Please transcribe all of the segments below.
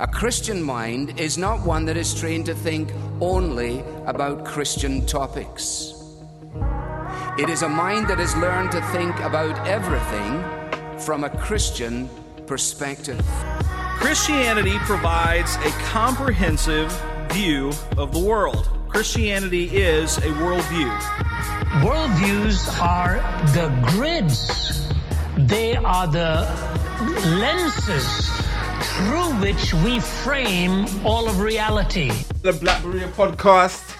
A Christian mind is not one that is trained to think only about Christian topics. It is a mind that has learned to think about everything from a Christian perspective. Christianity provides a comprehensive view of the world. Christianity is a worldview. Worldviews are the grids, they are the lenses through which we frame all of reality. The Black Berea podcast.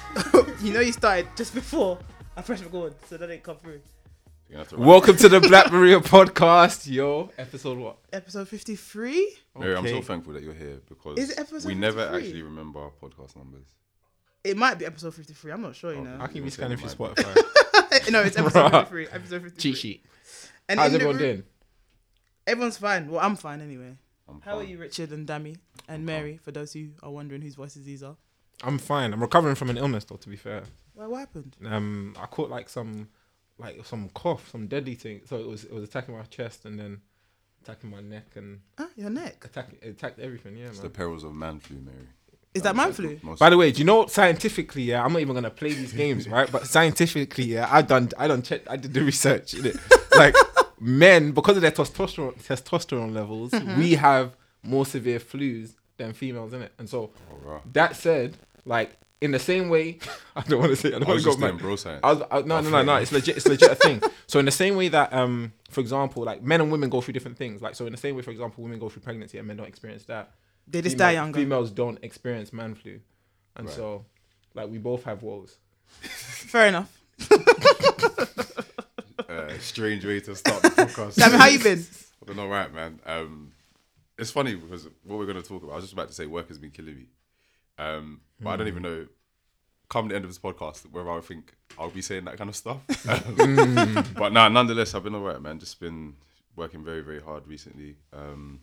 you know you started just before I pressed record, so that didn't come through. Welcome to the Black Berea podcast, yo. Episode what? Episode 53? Mary, I'm so thankful that you're here because Is it episode we never 53? actually remember our podcast numbers. It might be episode 53, I'm not sure, you Okay. know. I can be We'll scanning say through it Spotify. no, it's episode 53. Episode 53. Cheat sheet. And How's in the everyone room- doing? Everyone's fine. Well, I'm fine anyway. I'm How are you, Richard and Dami and Mary, for those who are wondering whose voices these are? I'm fine. I'm recovering from an illness, though. To be fair, Well, what happened? um, I caught like some, like some cough, some deadly thing. So it was it was attacking my chest and then attacking my neck and Ah, your neck. attack it attacked everything. Yeah, It's the perils of man flu, Mary. Is that man flu? By the way, do you know scientifically? Yeah, I'm not even gonna play these games, right? But scientifically, yeah, I done I done check. I did the research. innit? Like men, because of their testosterone testosterone levels, we have more severe flus than females in it. And so Alright. that said, like in the same way, I don't want to say I don't want to go just mad. bro science. I was, I, no, no, no, no. It's legit. It's legit a thing. So in the same way that, um, for example, like men and women go through different things. Like so, in the same way, for example, women go through pregnancy and men don't experience that. They just Female- die younger. Females don't experience man flu, and Right. so like we both have woes. Fair enough. strange way to start the podcast. How you been? I've been alright, man. Um, it's funny because what we're going to talk about, I was just about to say work has been killing me. Um, but I don't even know, come the end of this podcast, whether I think I'll be saying that kind of stuff. But nah, nonetheless, I've been alright, man. Just been working very, very hard recently. Um,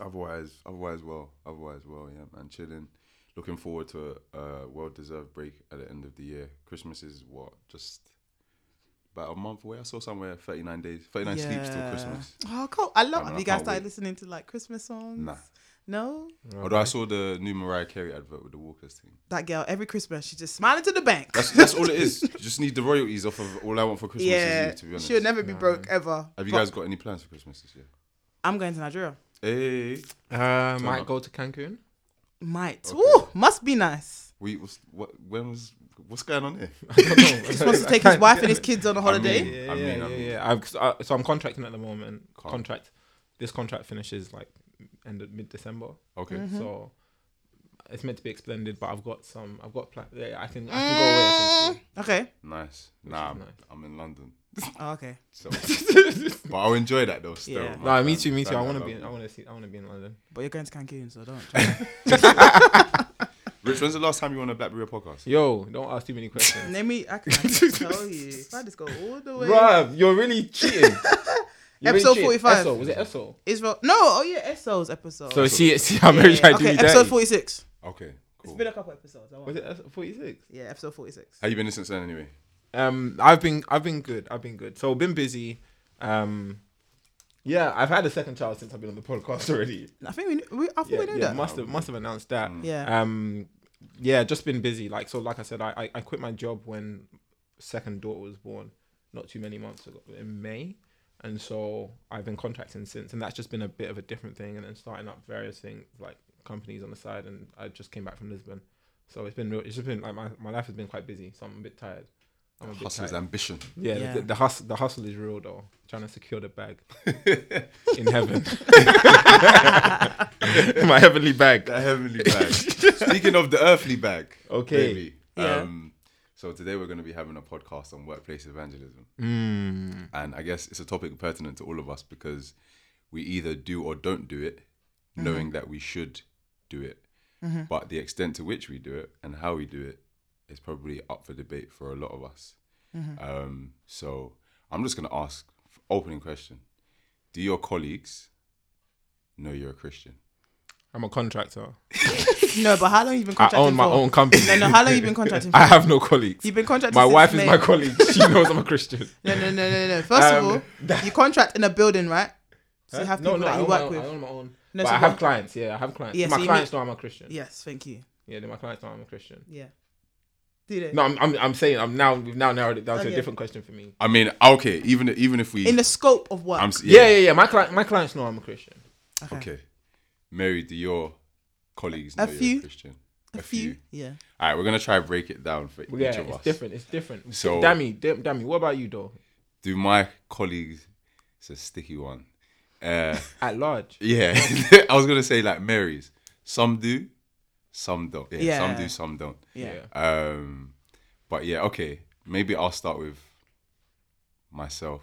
Otherwise, otherwise, well, otherwise, well, yeah, man, chilling. Looking forward to a, a well-deserved break at the end of the year. Christmas is what just about a month away. I saw somewhere 39 days, 39 sleeps till Christmas. Oh, cool. I love I mean, Have I you guys can't started wait. listening to like Christmas songs? Nah. No? Although I saw the new Mariah Carey advert with the Walkers thing. That girl, every Christmas, she's just smiling to the bank. That's that's all it is. You just need the royalties off of all I want for Christmas. yeah. is you, to be honest. She'll never be broke ever. Have you guys got any plans for Christmas this year? I'm going to Nigeria. Hey, Uh, might go to Cancun. Might. Okay. Ooh, must be nice. we what's, what when was what's going on here? Just wants to take his wife and his kids on a holiday. mean- Yeah, I mean, yeah, I yeah, mean- yeah. I've, so I'm contracting at the moment. Calm. Contract. This contract finishes like end of mid December. Okay, Mm-hmm. So it's meant to be extended, but I've got some. I've got plan. Yeah, I can. I can go away. Essentially. Okay. nice. Nah, I'm, nice. I'm in London. Oh, okay. So, but I'll enjoy that though. Still, Yeah. No, me too. Me too. I want to be. In, I want to see. I want to be in London. But you're going to Cancun, so don't. Rich, when's the last time you were on a Black Berea podcast? Yo, don't ask too many questions. Name me. I can tell you. If I just go all the way. Bruv, you're really cheating. You're really Episode cheating. 45. Esso, was it Esso? Israel. No. Oh yeah, Esso's episode. So see, see how Yeah, Mary yeah, tried to okay, do episode that. 46. Okay, It's cool. been a couple episodes. I Was it 46? Yeah, episode 46. How you been since then anyway? Um, I've been I've been good. I've been good. So been busy. Um, yeah, I've had a second child since I've been on the podcast already. I think we. We I thought Yeah, we knew yeah, that. must have must have announced that. Yeah. Um, yeah, just been busy. Like so, like I said, I I, quit my job when second daughter was born, not too many months ago in May, and so I've been contracting since, and that's just been a bit of a different thing, and then starting up various things like companies on the side, and I just came back from Lisbon, so it's been real, it's just been like my, my life has been quite busy, so I'm a bit tired. I'm a bit Hustler's tired. ambition. Yeah, Yeah. The, the hustle the hustle is real though. Trying to secure the bag in heaven. my heavenly bag. The heavenly bag. Speaking of the earthly bag, Okay. baby. Yeah. Um, so today we're going to be having a podcast on workplace evangelism, Mm. and I guess it's a topic pertinent to all of us because we either do or don't do it, knowing that we should do it, but the extent to which we do it and how we do it is probably up for debate for a lot of us. Um, so I'm just going to ask opening question: Do your colleagues know you're a Christian? I'm a contractor. No, but how long you been I own my for? own company. No, no. How long you been contracting for? I have no colleagues. You've been contracting. My since wife is my colleague. She knows I'm a Christian. No, no, no, no, no. First Um, of all, you contract in a building, right? So you have no, people no, that you own work own- I own my own. No, but so I have what- clients. Yeah, I have clients. Yeah, my so clients mean- know I'm a Christian. Yes, thank you. yeah my clients know I'm a Christian. Yeah. Do they? No, I'm, I'm, I'm saying I'm now we've now narrowed it down to Okay. a different question for me. I mean, okay, even even if we, In the scope of work. I'm s- Yeah, yeah, yeah. My client, my clients know I'm a Christian. okay. Mary, do your colleagues know A you're few. a Christian? a few. Yeah. All right, we're gonna try and break it down for Yeah, each of it's us. different. It's different. So- So, Dammy, Dam- Dammy, what about you though? Do my colleagues? It's a sticky one. Uh, At large, yeah, I was gonna say like Mary's. Some do, some don't. Yeah, some do, some don't. Yeah. Um, but yeah, okay. Maybe I'll start with myself.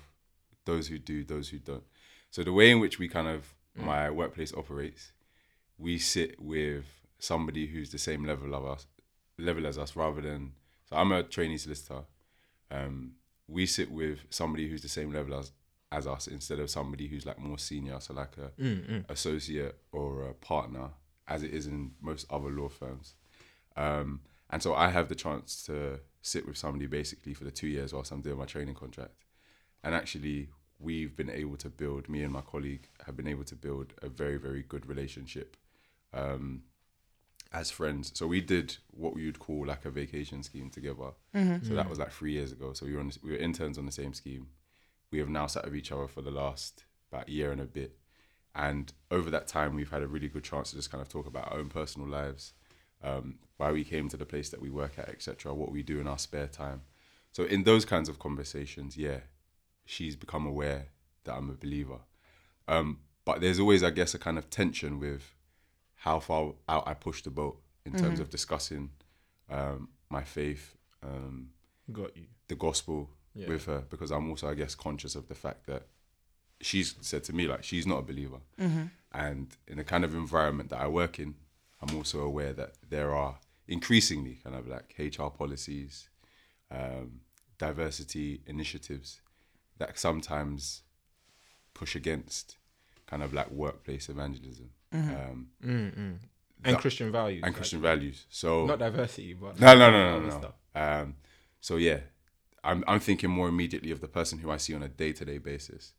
Those who do, those who don't. So the way in which we kind of my workplace operates, we sit with somebody who's the same level of us, level as us, rather than. So I'm a trainee solicitor. Um, we sit with somebody who's the same level as as us instead of somebody who's like more senior, so like a associate or a partner, as it is in most other law firms. Um, and so I have the chance to sit with somebody basically for the two years whilst I'm doing my training contract. And actually, we've been able to build, me and my colleague have been able to build a very, very good relationship um, as friends. So we did what we would call like a vacation scheme together. So that was like three years ago. So we were, on, we were interns on the same scheme. We have now sat with each other for the last about a year and a bit. And over that time, we've had a really good chance to just kind of talk about our own personal lives, um, why we came to the place that we work at, etc., what we do in our spare time. So in those kinds of conversations, yeah, she's become aware that I'm a believer. Um, but there's always, I guess, a kind of tension with how far out I push the boat in terms of discussing um, my faith, um, got you. the gospel with her, because I'm also, I guess, conscious of the fact that she's said to me like she's not a believer, and in the kind of environment that I work in, I'm also aware that there are increasingly kind of like HR policies, um, diversity initiatives that sometimes push against kind of like workplace evangelism um, And Christian values. and like, Christian values. So not diversity, but no, no, no, other no, no. Um, so yeah, I'm I'm thinking more immediately of the person who I see on a day to day basis.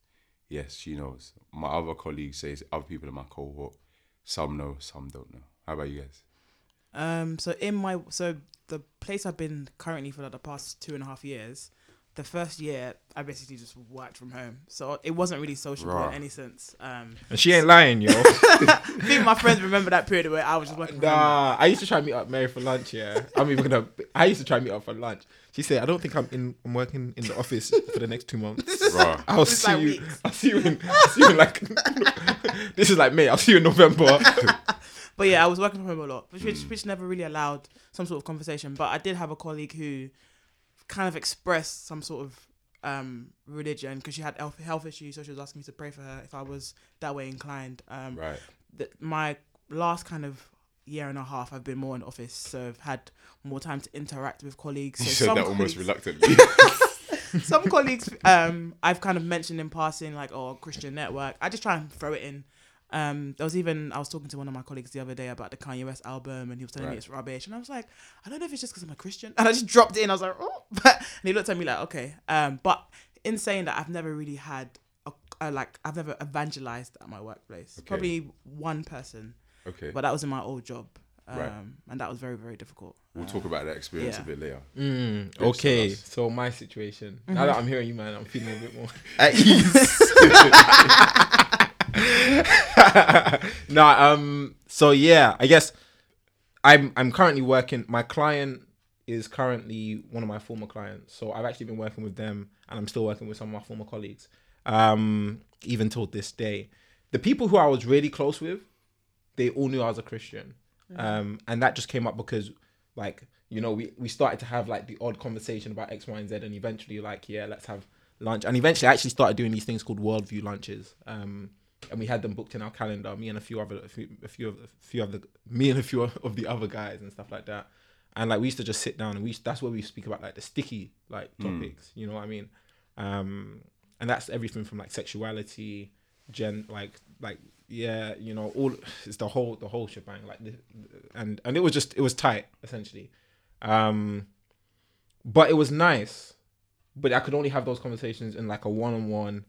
Yes, she knows. My other colleagues says other people in my cohort, some know, some don't know. How about you guys? Um. So in my so the place I've been currently for like the past two and a half years, the first year I basically just worked from home, so it wasn't really sociable Right. in any sense. Um. And she ain't lying, yo. I think my friends remember that period where I was just working. from home. nah, I used to try and meet up Mary for lunch. Yeah, I'm even gonna. I used to try and meet up for lunch. She said, "I don't think I'm in. I'm working in the office for the next two months. Right. I'll It's see like you. weeks. I'll see you in. I'll see you in like. this is like May. I'll see you in November. But yeah, I was working from home a lot, which, which, which never really allowed some sort of conversation. But I did have a colleague who kind of expressed some sort of um, religion because she had health, health issues, so she was asking me to pray for her if I was that way inclined. Um, Right. th- my last kind of year and a half, I've been more in office, so I've had more time to interact with colleagues. So You said that almost reluctantly. some colleagues um I've kind of mentioned in passing like oh Christian network I just try and throw it in um there was even I was talking to one of my colleagues the other day about the Kanye West album and he was telling me it's rubbish and I was like I don't know if it's just because I'm a Christian and I just dropped it in I was like oh but and he looked at me like okay um but in saying that I've never really had a, a like I've never evangelized at my workplace Okay. probably one person okay. but that was in my old job um Right. and that was very very difficult we'll talk about that experience yeah. a bit later. Mm, okay, so my situation. Mm-hmm. Now that I'm hearing you, man, I'm feeling a bit more at ease. no, um, so yeah, I guess I'm I'm currently working. My client is currently one of my former clients, so I've actually been working with them, and I'm still working with some of my former colleagues, um, even till this day. The people who I was really close with, they all knew I was a Christian. Um, and that just came up because, like, you know, we, we started to have like the odd conversation about X, Y, and Z, and eventually, like, yeah, let's have lunch. And eventually, I actually started doing these things called worldview lunches. Um, and we had them booked in our calendar. Me and a few other, a few, a few of, a few of the, me and a few of the other guys and stuff like that. And like, we used to just sit down and we, used, that's where we speak about like the sticky like topics. You know what I mean? Um, and that's everything from like sexuality, gen, like, like yeah, you know, all it's the whole the whole shebang. Like, the, and and it was just it was tight essentially, um, but it was nice. But I could only have those conversations in like a one on one,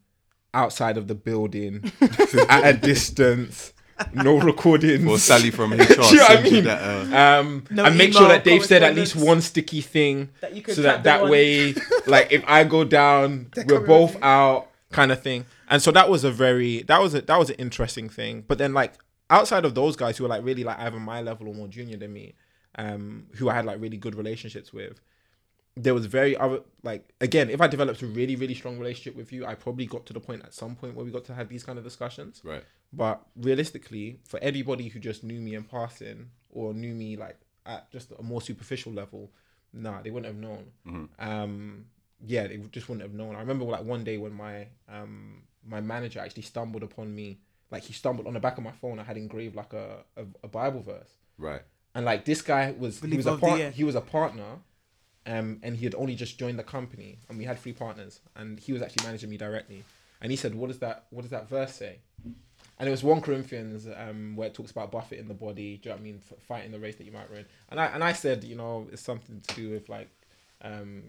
outside of the building, at a distance. no recordings. Or Sally from HR. Do you know what I mean? that, uh, um, No and make sure that they've said at least one sticky thing, That you can so that that on. way, like if I go down, we're both out, kind of thing. And so that was a very that was a that was an interesting thing. But then like outside of those guys who were like really like either my level or more junior than me, um, who I had like really good relationships with, there was very other like again if I developed a really really strong relationship with you, I probably got to the point at some point where we got to have these kind of discussions. right. But realistically, for anybody who just knew me in passing or knew me like at just a more superficial level, nah, they wouldn't have known. Um, yeah, they just wouldn't have known. I remember like one day when my um my manager actually stumbled upon me, like he stumbled on the back of my phone. I had engraved like a a, a Bible verse, Right. and like this guy was he was a of the part, he was a partner, um, and he had only just joined the company, and we had three partners, and he was actually managing me directly, and he said, "What does that What does that verse say?" And it was one Corinthians um, where it talks about buffeting the body. Do you know what I mean? F- fighting the race that you might run. And I and I said, you know, it's something to do with like um,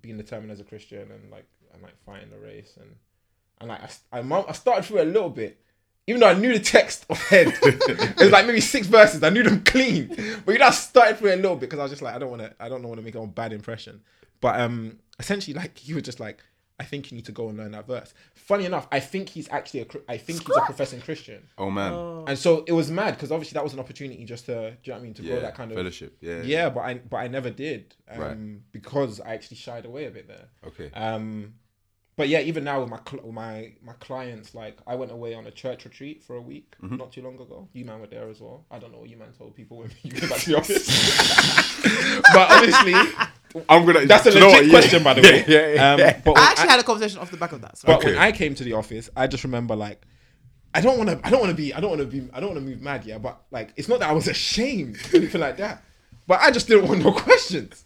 being determined as a Christian and like and like fighting the race and and like I, I, I started through a little bit, even though I knew the text of head. it was like maybe six verses. I knew them clean, but you know, I started through it a little bit because I was just like, I don't want to, I don't want to make a bad impression. But um, essentially, like he was just like, I think you need to go and learn that verse. Funny enough, I think he's actually a, I think he's a professing Christian. Oh man. And so it was mad because obviously that was an opportunity just to, do you know what I mean, to yeah. grow that kind of fellowship. Yeah. Yeah, but I but I never did, um, Right. because I actually shied away a bit there. Okay. Um, but yeah, even now with my cl- my my clients, like I went away on a church retreat for a week Mm-hmm. not too long ago. You man were there as well. I don't know what you man told people when you came back to the office. but honestly, I'm gonna. that's a do know legit what? question, by the way. Yeah, yeah, Um, yeah. but I when actually had a conversation off the back of that. So. but when I came to the office, I just remember like I don't want to. I don't want to be. I don't want to be. I don't want to move mad. Yeah, but like it's not that I was ashamed or anything like that. But I just didn't want no questions.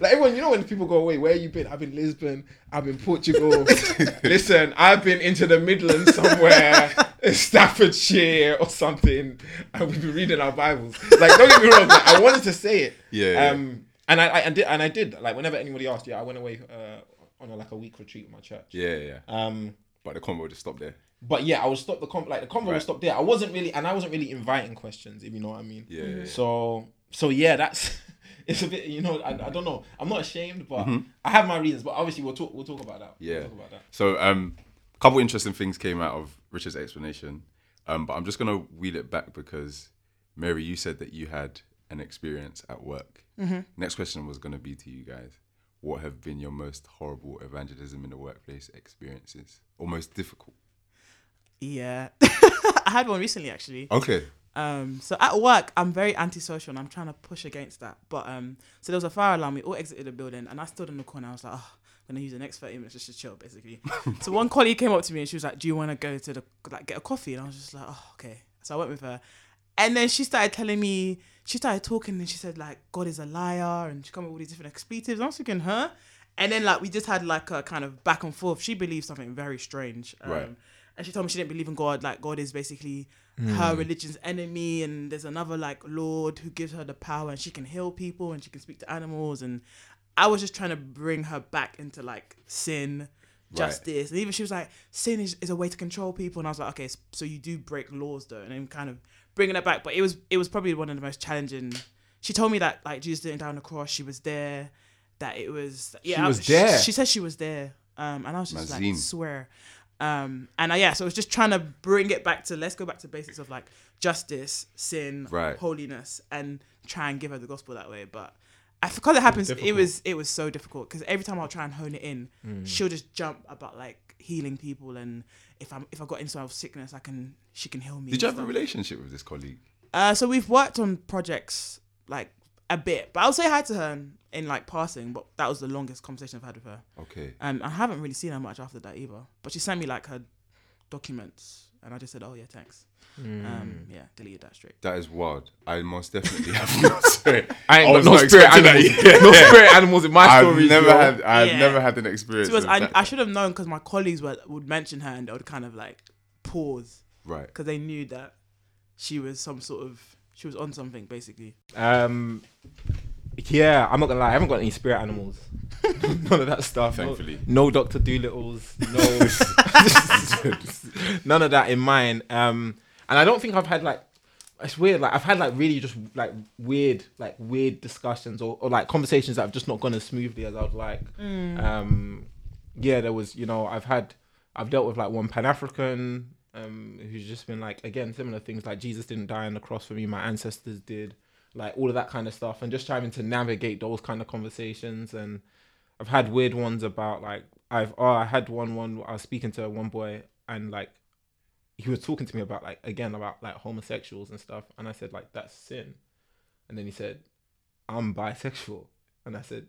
Like everyone, you know, when people go away, where you been? I've been Lisbon. I've been Portugal. Listen, I've been into the Midlands somewhere, Staffordshire or something, and we've been reading our Bibles. Like, don't get me wrong. Like, I wanted to say it. Yeah, yeah. Um, and I, I, I did, and I did. Like, whenever anybody asked, yeah, I went away uh, on a, like a week retreat with my church. Yeah, yeah. Um, But the convo just stopped there. but yeah, I would stop the com like the convo would stop there. I wasn't really, and I wasn't really inviting questions, if you know what I mean. Yeah, yeah. So, so yeah, that's it's a bit, you know, I, I don't know. I'm not ashamed, but I have my reasons. But obviously, we'll talk. We'll talk about that. Mm-hmm. Yeah. We'll talk about that. So, um, a couple interesting things came out of Richard's explanation, um, but I'm just gonna wheel it back because Mary, you said that you had an experience at work. Next question was gonna be to you guys: What have been your most horrible evangelism in the workplace experiences, or most difficult? Yeah, I had one recently actually. Okay. Um, so at work, I'm very antisocial and I'm trying to push against that. But um, so there was a fire alarm. We all exited the building, and I stood in the corner. I was like, oh, I'm gonna use the next 30 minutes just to chill, basically. so one colleague came up to me and she was like, "Do you want to go to the like get a coffee?" And I was just like, "Oh, okay." So I went with her, and then she started telling me. She started talking and she said like God is a liar and she come up with all these different expletives. I was thinking, huh? And then like we just had like a kind of back and forth. She believes something very strange. Um, Right. And she told me she didn't believe in God. Like God is basically her religion's enemy, and there's another like Lord who gives her the power, and she can heal people, and she can speak to animals. And I was just trying to bring her back into like sin, justice, and even she was like, sin is, is a way to control people, and I was like, okay, so you do break laws though, and I'm kind of bringing it back. But it was it was probably one of the most challenging. She told me that like Jesus didn't die on the cross, she was there. That it was yeah, I- was there? She, said she was there, um, and I was just Mazine. like swear. Um, and I, yeah, so I was just trying to bring it back to let's go back to basics of like justice, sin, Right. holiness, and try and give her the gospel that way. But I because it happens, it difficult. was it was so difficult because every time I'll try and hone it in, she'll just jump about like healing people and if I'm if I got into some sickness, I can she can heal me. Did you and have a relationship with this colleague? Uh, so we've worked on projects like a bit, but I'll say hi to her in, in like passing. But that was the longest conversation I've had with her. Okay. Um, I haven't really seen her much after that either. But she sent me like her documents, and I just said, "Oh yeah, thanks." Um, yeah, deleted that straight. That is wild. I most definitely have not. Sorry. I ain't was got no not spirit animals. Yeah. No spirit animals in my I've stories. never yo. had. I've Yeah. never had an experience. Because I. I should have known because my colleagues would would mention her and they would kind of like pause right. because they knew that she was some sort of she was on something basically. Um, yeah, I'm not gonna lie. I haven't got any spirit animals. None of that stuff. No- Thankfully. no, Doctor Dolittle's. No, none of that in mine. Um, and I don't think I've had like it's weird. Like I've had like really just like weird like weird discussions or, or like conversations that have just not gone as smoothly as I would like. Um, yeah, there was you know I've had I've dealt with like one Pan African um who's just been like again similar things like Jesus didn't die on the cross for me, my ancestors did, like all of that kind of stuff, and just trying to navigate those kind of conversations. And I've had weird ones about like I've oh I had one one I was speaking to one boy and like he was talking to me about like again about like homosexuals and stuff, and I said like that's sin, and then he said I'm bisexual, and I said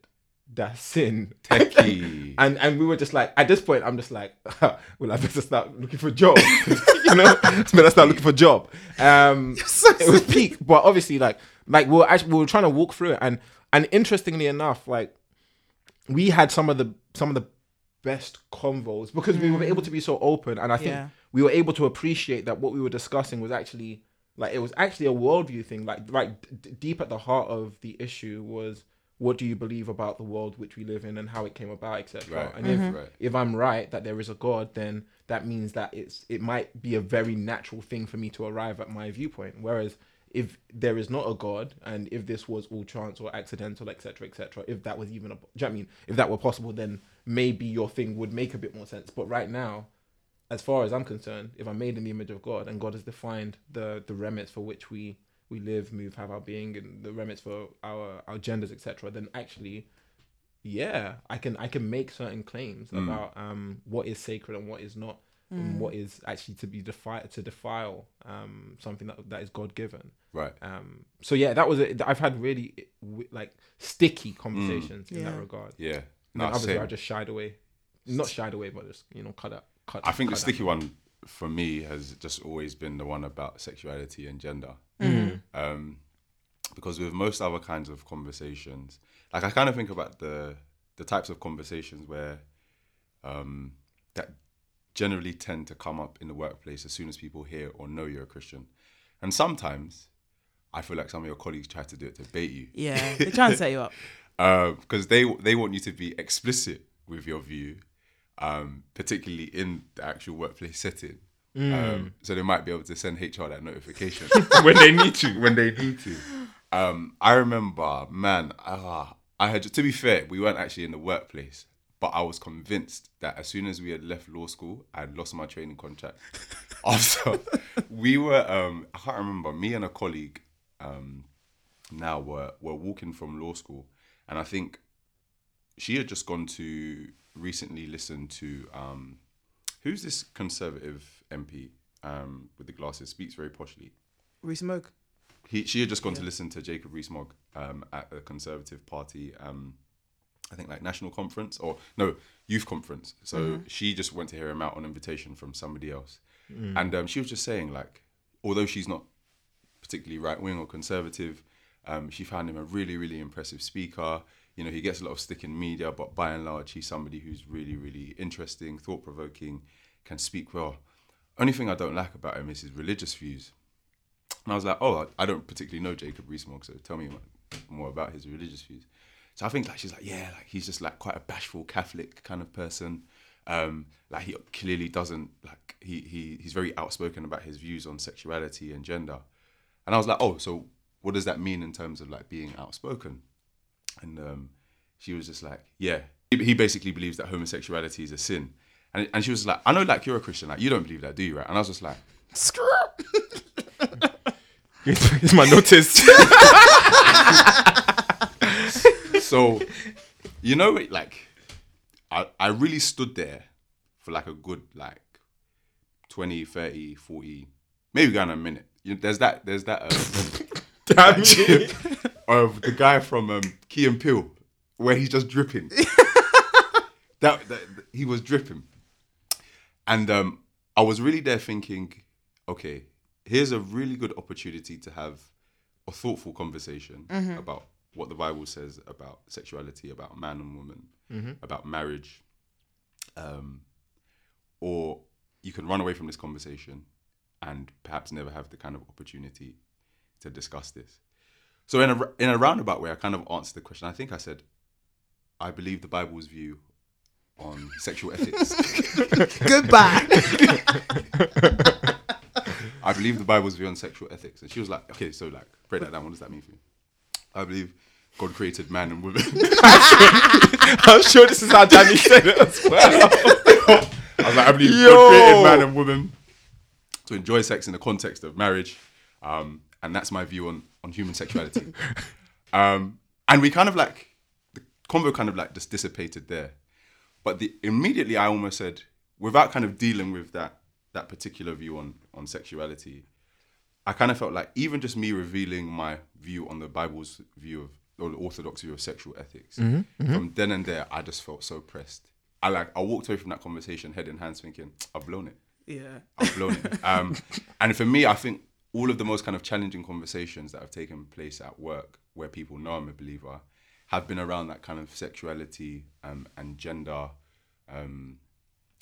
that's sin. Techie. and and we were just like at this point I'm just like well I better start looking for a job you know better start looking for a job um so it was peak but obviously like like we were actually we were trying to walk through it and and interestingly enough like we had some of the some of the best convos because we were mm. able to be so open and I think Yeah. we were able to appreciate that what we were discussing was actually like it was actually a worldview thing like right d- deep at the heart of the issue was what do you believe about the world which we live in and how it came about etc Right. and if, mm-hmm. Right. if i'm right that there is a god then that means that it's it might be a very natural thing for me to arrive at my viewpoint whereas if there is not a god and if this was all chance or accidental etc etc if that was even a do you know I mean? If that were possible then maybe your thing would make a bit more sense. But right now as far as I'm concerned, if I'm made in the image of God and God has defined the the remits for which we we live, move, have our being, and the remits for our our genders, etc., then actually, yeah, I can I can make certain claims about um what is sacred and what is not, and what is actually to be defi- to defile um something that that is God given. Right. Um, so yeah, that was it. I've had really like sticky conversations in that regard. Yeah. No, then others same. where I just shied away, not shied away, but just you know cut out. Cut. I think the cut sticky one for me has just always been the one about sexuality and gender. Um, because with most other kinds of conversations, like I kind of think about the the types of conversations where um, that generally tend to come up in the workplace as soon as people hear or know you're a Christian, and sometimes I feel like some of your colleagues try to do it to bait you Yeah, they're trying to set you up. because they they want you to be explicit with your view, um, particularly in the actual workplace setting. Um, so they might be able to send HR that notification when they need to. When they need to. Um, I remember, man. Uh, I had to be fair, we weren't actually in the workplace, but I was convinced that as soon as we had left law school, I had lost my training contract. After we were, um, I can't remember. Me and a colleague um, now were were walking from law school, and I think she had just gone to recently listen to um, who's this conservative MP um, with the glasses speaks very poshly. Rees Mogg. He she had just gone to listen to Jacob Rees-Mogg um, at the Conservative Party. Um, I think like national conference or no youth conference. So she just went to hear him out on invitation from somebody else, and um, she was just saying like, although she's not particularly right wing or conservative, um, she found him a really really impressive speaker. You know, he gets a lot of stick in media, but by and large, he's somebody who's really really interesting, thought provoking, can speak well. Only thing I don't like about him is his religious views. And I was like, oh, I don't particularly know Jacob Rees-Mogg, so tell me more about his religious views. So I think like she's like, yeah, like he's just like quite a bashful Catholic kind of person. Um, like he clearly doesn't like he he he's very outspoken about his views on sexuality and gender. And I was like, oh, so what does that mean in terms of like being outspoken? And um, she was just like, yeah, he, he basically believes that homosexuality is a sin. And, and she was like, I know, like you're a Christian, like you don't believe that, do you? Right? And I was just like, screw It's my notice. so you know like I, I really stood there for like a good like 20 30 40 maybe going a minute. You there's that there's that uh, Damn clip of the guy from um, Key and Peele where he's just dripping. That, that he was dripping. And um, I was really there thinking okay here's a really good opportunity to have a thoughtful conversation about what the Bible says about sexuality, about man and woman, about marriage. Um, or you can run away from this conversation and perhaps never have the kind of opportunity to discuss this. So in a in a roundabout way, I kind of answered the question. I think I said, I believe the Bible's view on sexual ethics. Goodbye. I believe the Bible's view on sexual ethics. And she was like, okay, so like, break that down. What does that mean for you? I believe God created man and woman. I'm sure this is how Danny said it as well. I was like, I believe Yo. God created man and woman to enjoy sex in the context of marriage. Um, and that's my view on, on human sexuality. um, and we kind of like, the convo kind of like just dissipated there. But the, immediately I almost said, without kind of dealing with that, that particular view on, on sexuality, I kind of felt like even just me revealing my view on the Bible's view of, or the orthodox view of sexual ethics, from then and there, I just felt so pressed. I like, I walked away from that conversation head in hands thinking, I've blown it. Yeah. I've blown it. Um, and for me, I think all of the most kind of challenging conversations that have taken place at work, where people know I'm a believer, have been around that kind of sexuality um, and gender um,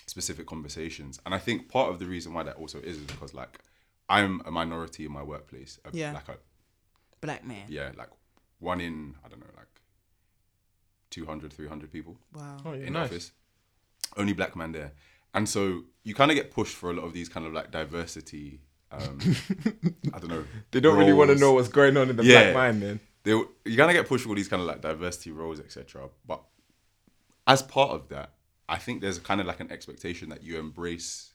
specific conversations. And I think part of the reason why that also is is because like I'm a minority in my workplace. A, Yeah. Like a Black man. yeah, like one in I don't know, like 200, 300 people Wow. Oh, yeah, in nice. office. Only black man there. And so you kind of get pushed for a lot of these kind of like diversity. Um, I don't know. They don't really want to know what's going on in the Yeah. black mind, man. They, you kind of get pushed for all these kind of like diversity roles, etc. But as part of that, I think there's kind of like an expectation that you embrace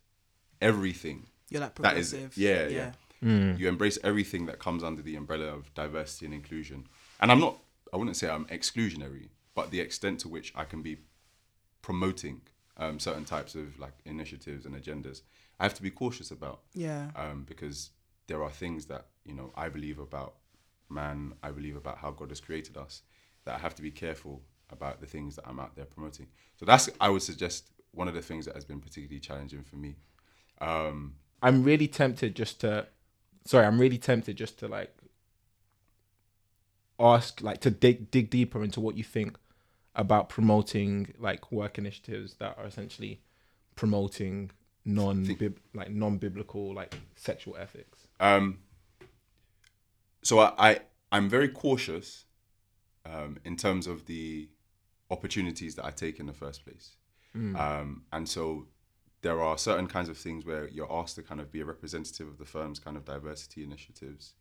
everything You're like that is progressive. yeah yeah, you embrace everything that comes under the umbrella of diversity and inclusion and i'm not i wouldn't say i'm exclusionary but the extent to which i can be promoting um, certain types of like initiatives and agendas i have to be cautious about Yeah. um, because there are things that you know I believe about man, I believe about how God has created us, that I have to be careful about the things that I'm out there promoting. So that's I would suggest one of the things that has been particularly challenging for me. Um, I'm really tempted just to sorry, I'm really tempted just to like ask like to dig dig deeper into what you think about promoting like work initiatives that are essentially promoting non like non biblical like sexual ethics. Um, so I, I I'm very cautious um, in terms of the opportunities that I take in the first place, um, and so there are certain kinds of things where you're asked to kind of be a representative of the firm's kind of diversity initiatives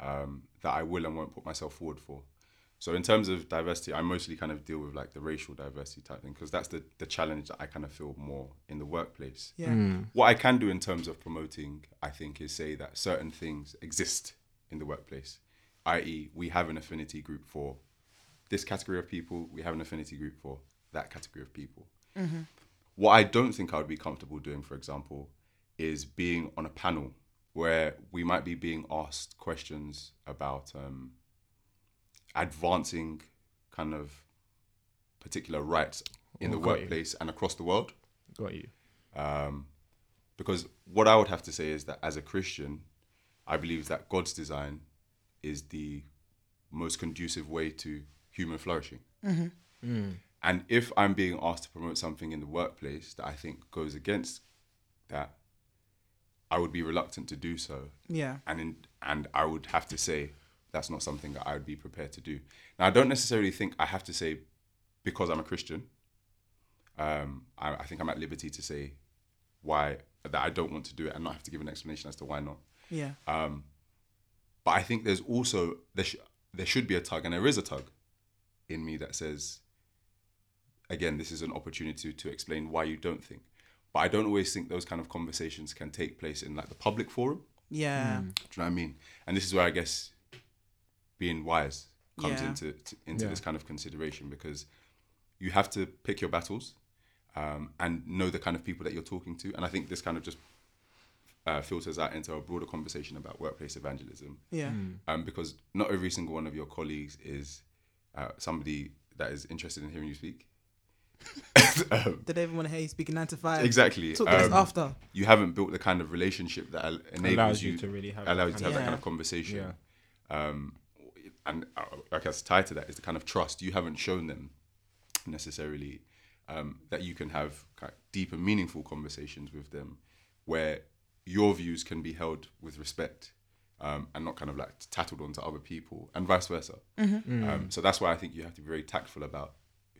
um, that I will and won't put myself forward for. So in terms of diversity, I mostly kind of deal with like the racial diversity type thing because that's the, the challenge that I kind of feel more in the workplace. Yeah. What I can do in terms of promoting, I think, is say that certain things exist in the workplace, i.e., we have an affinity group for this category of people, we have an affinity group for that category of people. What I don't think I would be comfortable doing, for example, is being on a panel where we might be being asked questions about um, advancing kind of particular rights in the Oh, got you. workplace and across the world. Got you. Um, because what I would have to say is that as a Christian, I believe that God's design is the most conducive way to human flourishing. And if I'm being asked to promote something in the workplace that I think goes against that, I would be reluctant to do so. Yeah. And in, and I would have to say that's not something that I would be prepared to do. Now I don't necessarily think I have to say because I'm a Christian. Um, I, I think I'm at liberty to say why that I don't want to do it and not have to give an explanation as to why not. Yeah. Um, but I think there's also there sh- there should be a tug, and there is a tug in me that says, again, this is an opportunity to explain why you don't think. But I don't always think those kind of conversations can take place in like the public forum. Yeah. Do you know what I mean? And this is where I guess being wise comes Yeah. into to, into Yeah. this kind of consideration because you have to pick your battles um, and know the kind of people that you're talking to. And I think this kind of just uh, filters out into a broader conversation about workplace evangelism Yeah. um, because not every single one of your colleagues is uh, somebody that is interested in hearing you speak. um, Did they even hear you speaking nine to five? exactly. Talk to us Um, after. You haven't built the kind of relationship that enables Allows you, you to really have allows you that to have that kind of conversation. Yeah. Um, and uh, I guess tied to that is the kind of trust you haven't shown them necessarily um, that you can have kind of deep and meaningful conversations with them where your views can be held with respect um, and not kind of like tattled onto other people and vice versa. Um, so that's why I think you have to be very tactful about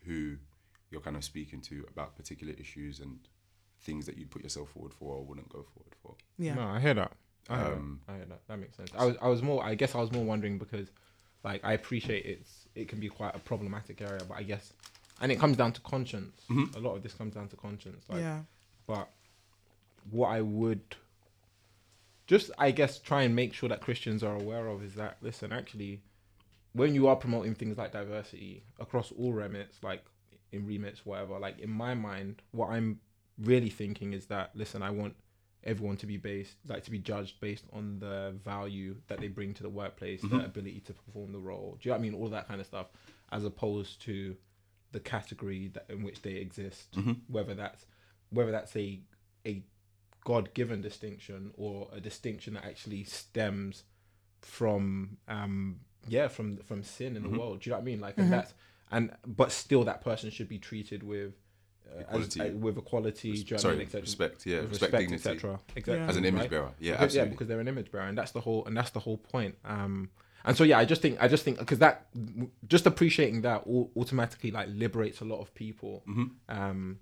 who you're kind of speaking to about particular issues and things that you'd put yourself forward for or wouldn't go forward for. Yeah. No, I hear that. I hear Um, that. I hear that. That makes sense. I was, I was more. I guess I was more wondering because, like, I appreciate it's. It can be quite a problematic area, but I guess, and it comes down to conscience. A lot of this comes down to conscience. Like, yeah. But what I would just, I guess, try and make sure that Christians are aware of is that listen, actually, when you are promoting things like diversity across all remits, like in remits, whatever, like in my mind, what I'm really thinking is that listen, I want everyone to be based, like to be judged based on the value that they bring to the workplace, their mm-hmm. ability to perform the role. Do you know what I mean? All that kind of stuff, as opposed to the category that in which they exist, mm-hmm. whether that's whether that's a a God given distinction or a distinction that actually stems from um yeah from from sin in the mm-hmm. world. Do you know what I mean? Like and that's and but still that person should be treated with uh, Equality. as, uh, with equality. do you know what I sorry. Et cetera. respect, yeah, With respect, dignity. etc. Exactly. As an image right? bearer. Yeah, Because- absolutely. because they're an image bearer, and that's the whole and that's the whole point. Um, and so yeah, I just think I just think because that just appreciating that au- automatically like liberates a lot of people. Mm-hmm. Um,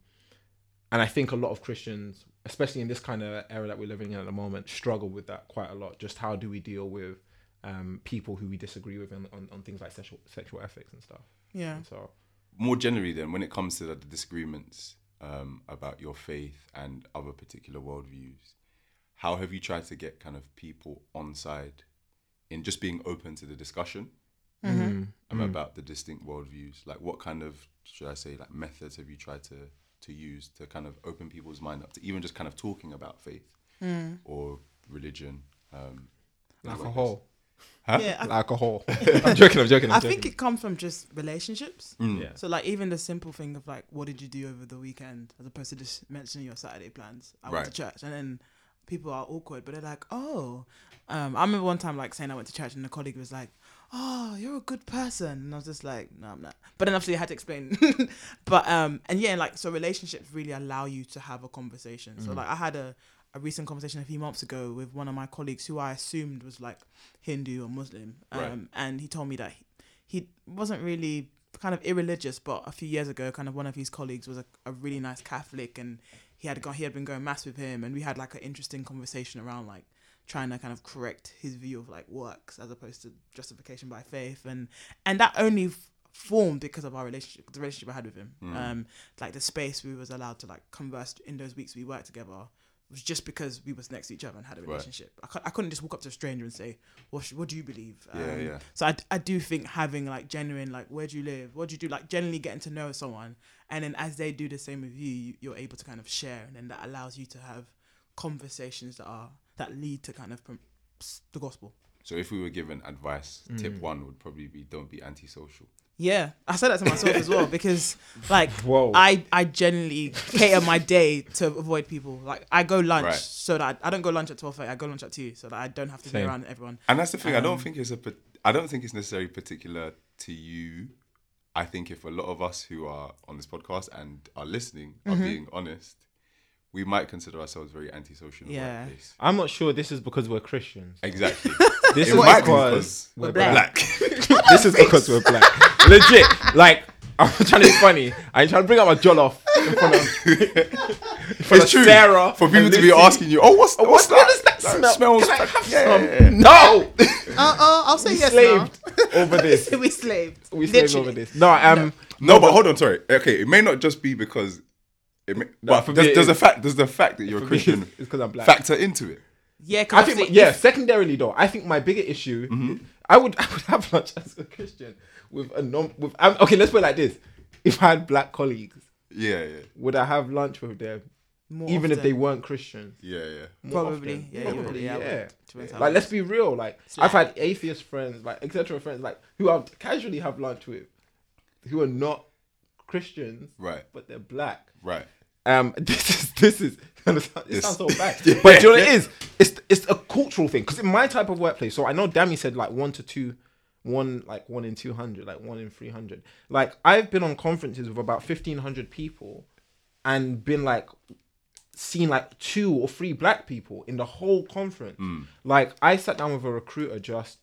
and I think a lot of Christians, especially in this kind of era that we're living in at the moment, struggle with that quite a lot. Just how do we deal with um, people who we disagree with on, on, on things like sexual sexual ethics and stuff. Yeah. And so more generally then when it comes to the disagreements um, about your faith and other particular worldviews how have you tried to get kind of people on side in just being open to the discussion? Um, about the distinct worldviews? Like what kind of should i say like methods have you tried to to use to kind of open people's mind up to even just kind of talking about faith or religion um, like a like whole, Yeah. I, like a whole. I'm joking. I'm joking. I'm I joking. think it comes from just relationships. yeah. So like even the simple thing of like what did you do over the weekend as opposed to just mentioning your Saturday plans. I went to church and then people are awkward but they're like, Oh um, I remember one time like saying I went to church and a colleague was like, Oh, you're a good person and I was just like, No, I'm not. But then obviously I had to explain. but um and yeah, like so relationships really allow you to have a conversation. So like I had a a recent conversation a few months ago with one of my colleagues who I assumed was like Hindu or Muslim. Um, Right. and he told me that he, he wasn't really kind of irreligious, but a few years ago, kind of one of his colleagues was a, a really nice Catholic, and he had gone, he had been going mass with him, and we had like an interesting conversation around like trying to kind of correct his view of like works as opposed to justification by faith, and and that only f- formed because of our relationship, the relationship I had with him, um, like the space we was allowed to like converse in those weeks we worked together. Was just because we was next to each other and had a relationship. I, I couldn't just walk up to a stranger and say, "What sh- what do you believe?" Um, Yeah, yeah. so I, I do think having like genuine like where do you live what do you do like generally getting to know someone and then as they do the same with you, you you're able to kind of share and then that allows you to have conversations that are that lead to kind of prom- the gospel so if we were given advice Mm. tip one would probably be don't be antisocial yeah i said that to myself as well because like Whoa. i i generally cater my day to avoid people like i go lunch Right. so that I, I don't go lunch at 12 i go lunch at 2 so that i don't have to Same. be around everyone And that's the thing. I Um, don't think it's a. I don't think it's necessarily particular to you. I think if a lot of us who are on this podcast and are listening are Mm-hmm. being honest, we might consider ourselves very antisocial in Yeah. I'm not sure this is because we're Christians. Exactly. This it is might be because because we're black. black. this is because we're black. Legit. Like I'm trying to be funny. I ain't trying to bring up my jollof in front of, in front it's of true. Sarah For people to be asking you, oh, what's, Oh, what's what, what that? does that smell? smells Can I have yeah, some? yeah, yeah. No. uh, uh, i'll say We yes slaved over this. now. we slaved We slaved Literally. over this. No, um, No, but hold on. Sorry. Okay, it may not just be because. It may, but for me does, it does is. the fact does the fact that you're a for me, Christian it's- it's 'cause I'm black. factor into it? Yeah I because think yeah. Secondarily, though, I think my bigger issue, I would I would have lunch as a Christian with a non with. Um, okay, let's put it like this: if I had black colleagues, Yeah, yeah, would I have lunch with them, More even if they weren't Christians? yeah, yeah. More Probably, often. yeah, Probably, yeah, I would. yeah. To be honest, I Like, let's be real. Like, I've had atheist friends, like etc. friends, like who I would casually have lunch with, who are not Christians, Right, but they're black. right. Um, this is this is it This- sounds so bad, but do you know what it is? It's it's a cultural thing because in my type of workplace, so I know Dammy said like one to two, one like one in two hundred, like one in three hundred. Like I've been on conferences with about fifteen hundred people, and been like seen like two or three black people in the whole conference. Like I sat down with a recruiter just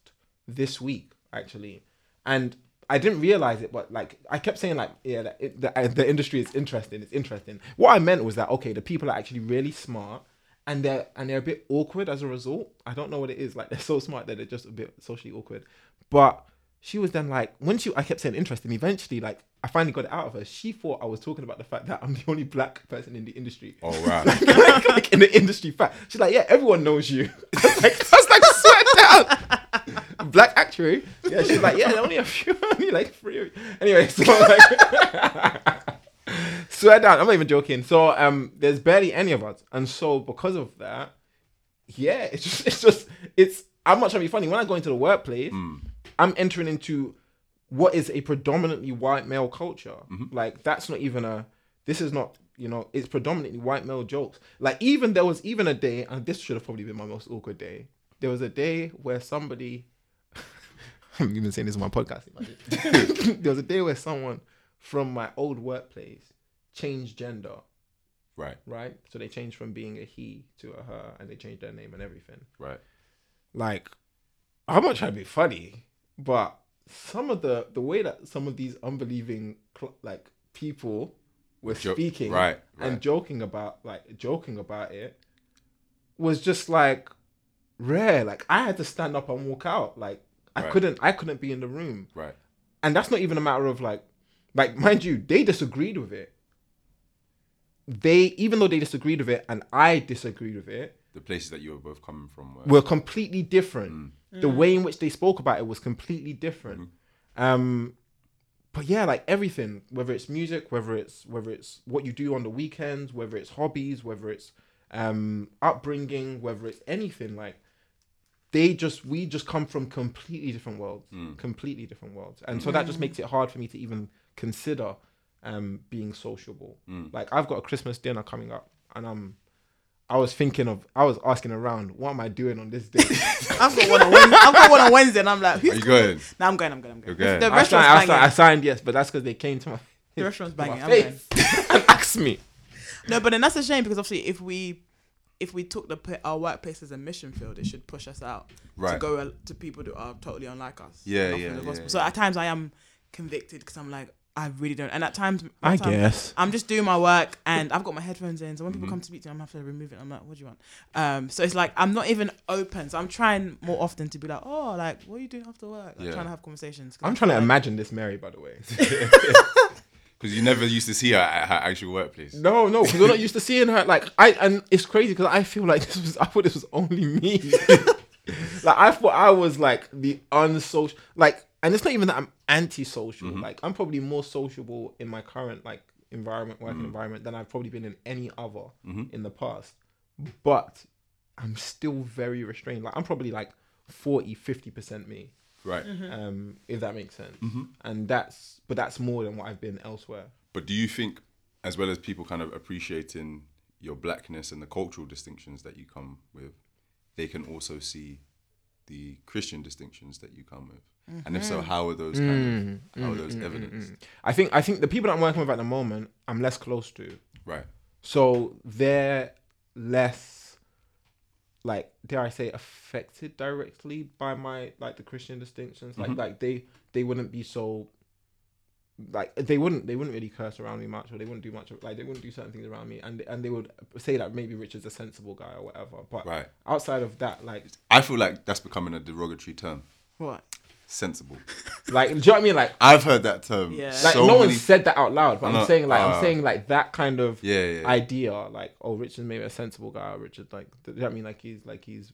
this week actually, and I didn't realize it, but like I kept saying like yeah, that it, the, uh, the industry is interesting. It's interesting. What I meant was that okay, the people are actually really smart and they're and they're a bit awkward as a result. I don't know what it is. Like they're so smart that they're just a bit socially awkward. But she was then like, when she, I kept saying interesting. eventually, like, I finally got it out of her. She thought I was talking about the fact that I'm the only black person in the industry. Oh right. like, like in the industry fact. She's like, yeah, everyone knows you. That's like, that's like sweat down. Black actuary. Yeah, she's like, yeah, only a few, only like three. Anyway, so like, swear down. I'm not even joking. So um, there's barely any of us, and so because of that, yeah, it's just, it's just, it's. I'm not trying to be funny. When I go into the workplace, I'm entering into what is a predominantly white male culture. Like that's not even a. This is not. You know, it's predominantly white male jokes. Like even there was even a day, and this should have probably been my most awkward day. There was a day where somebody. I'm even saying this on my podcast. there was a day where someone from my old workplace changed gender right. right? So they changed from being a he to a her, and they changed their name and everything. Right. Like, I'm not trying to be funny, but some of the the way that some of these unbelieving like people were Jo- speaking right, and joking about like joking about it was just like rare. Like I had to stand up and walk out. Like I Right. couldn't I couldn't be in the room Right. and that's not even a matter of like like mind you they disagreed with it they even though they disagreed with it and i disagreed with it The places that you were both coming from. Were, were completely different the way in which they spoke about it was completely different um but yeah like everything whether it's music whether it's whether it's what you do on the weekends whether it's hobbies whether it's um upbringing whether it's anything like they just we just come from completely different worlds hmm. completely different worlds and so hmm. that just makes it hard for me to even consider um being sociable hmm. like i've got a christmas dinner coming up and i'm i was thinking of i was asking around what am i doing on this day I've got one on Wednesday. I've got one on Wednesday, and I'm like, Are who's you going? No, I'm going. I'm going. I'm going. The I, restaurant's signed, I, banging. signed, I signed yes but that's because they came to my the restaurant's banging. I'm going. and asked me No, but then that's a shame because obviously, if we if we took the pla- our workplace as a mission field, it should push us out to go to people that are totally unlike us. Yeah, yeah, yeah, yeah. So at times I am convicted because I'm like, I really don't. And at times, I at times, guess. I'm just doing my work and I've got my headphones in. So when Mm-hmm. people come to speak to me, I'm have to remove it. I'm like, what do you want? Um, so it's like I'm not even open. So I'm trying more often to be like, oh, like what are you doing after work? Like, Yeah. trying to have conversations. i'm I trying to like- imagine this mary by the way Because you never used to see her at her actual workplace. No, no, because we're not used to seeing her. Like I, and it's crazy because I feel like this was. I thought this was only me. like I thought I was like the unsocial. Like, and it's not even that I'm antisocial. Mm-hmm. Like I'm probably more sociable in my current like environment, working mm-hmm. environment, than I've probably been in any other mm-hmm. in the past. But I'm still very restrained. Like I'm probably like 40, 50 percent me Right. Mm-hmm. um, if that makes sense. Mm-hmm. And that's, but that's more than what I've been elsewhere. But do you think, as well as people kind of appreciating your blackness and the cultural distinctions that you come with, they can also see the Christian distinctions that you come with? And if so, mm-hmm. how are those kind of how are those evidence? I think, I think the people that I'm working with at the moment, I'm less close to. Right. So they're less, like, dare I say, affected directly by my like the Christian distinctions. Like, mm-hmm. like they they wouldn't be so. Like they wouldn't they wouldn't really curse around me much or they wouldn't do much like they wouldn't do certain things around me and and they would say that maybe Richard's a sensible guy or whatever but Right. outside of that like I feel like that's becoming a derogatory term. What? Sensible. like do you know what I mean like I've heard that term. Yeah. like so no one said that out loud but I I'm know, saying like uh, I'm saying like that kind of Yeah, yeah. idea like oh Richard's maybe a sensible guy or Richard like do you know what I mean like he's like he's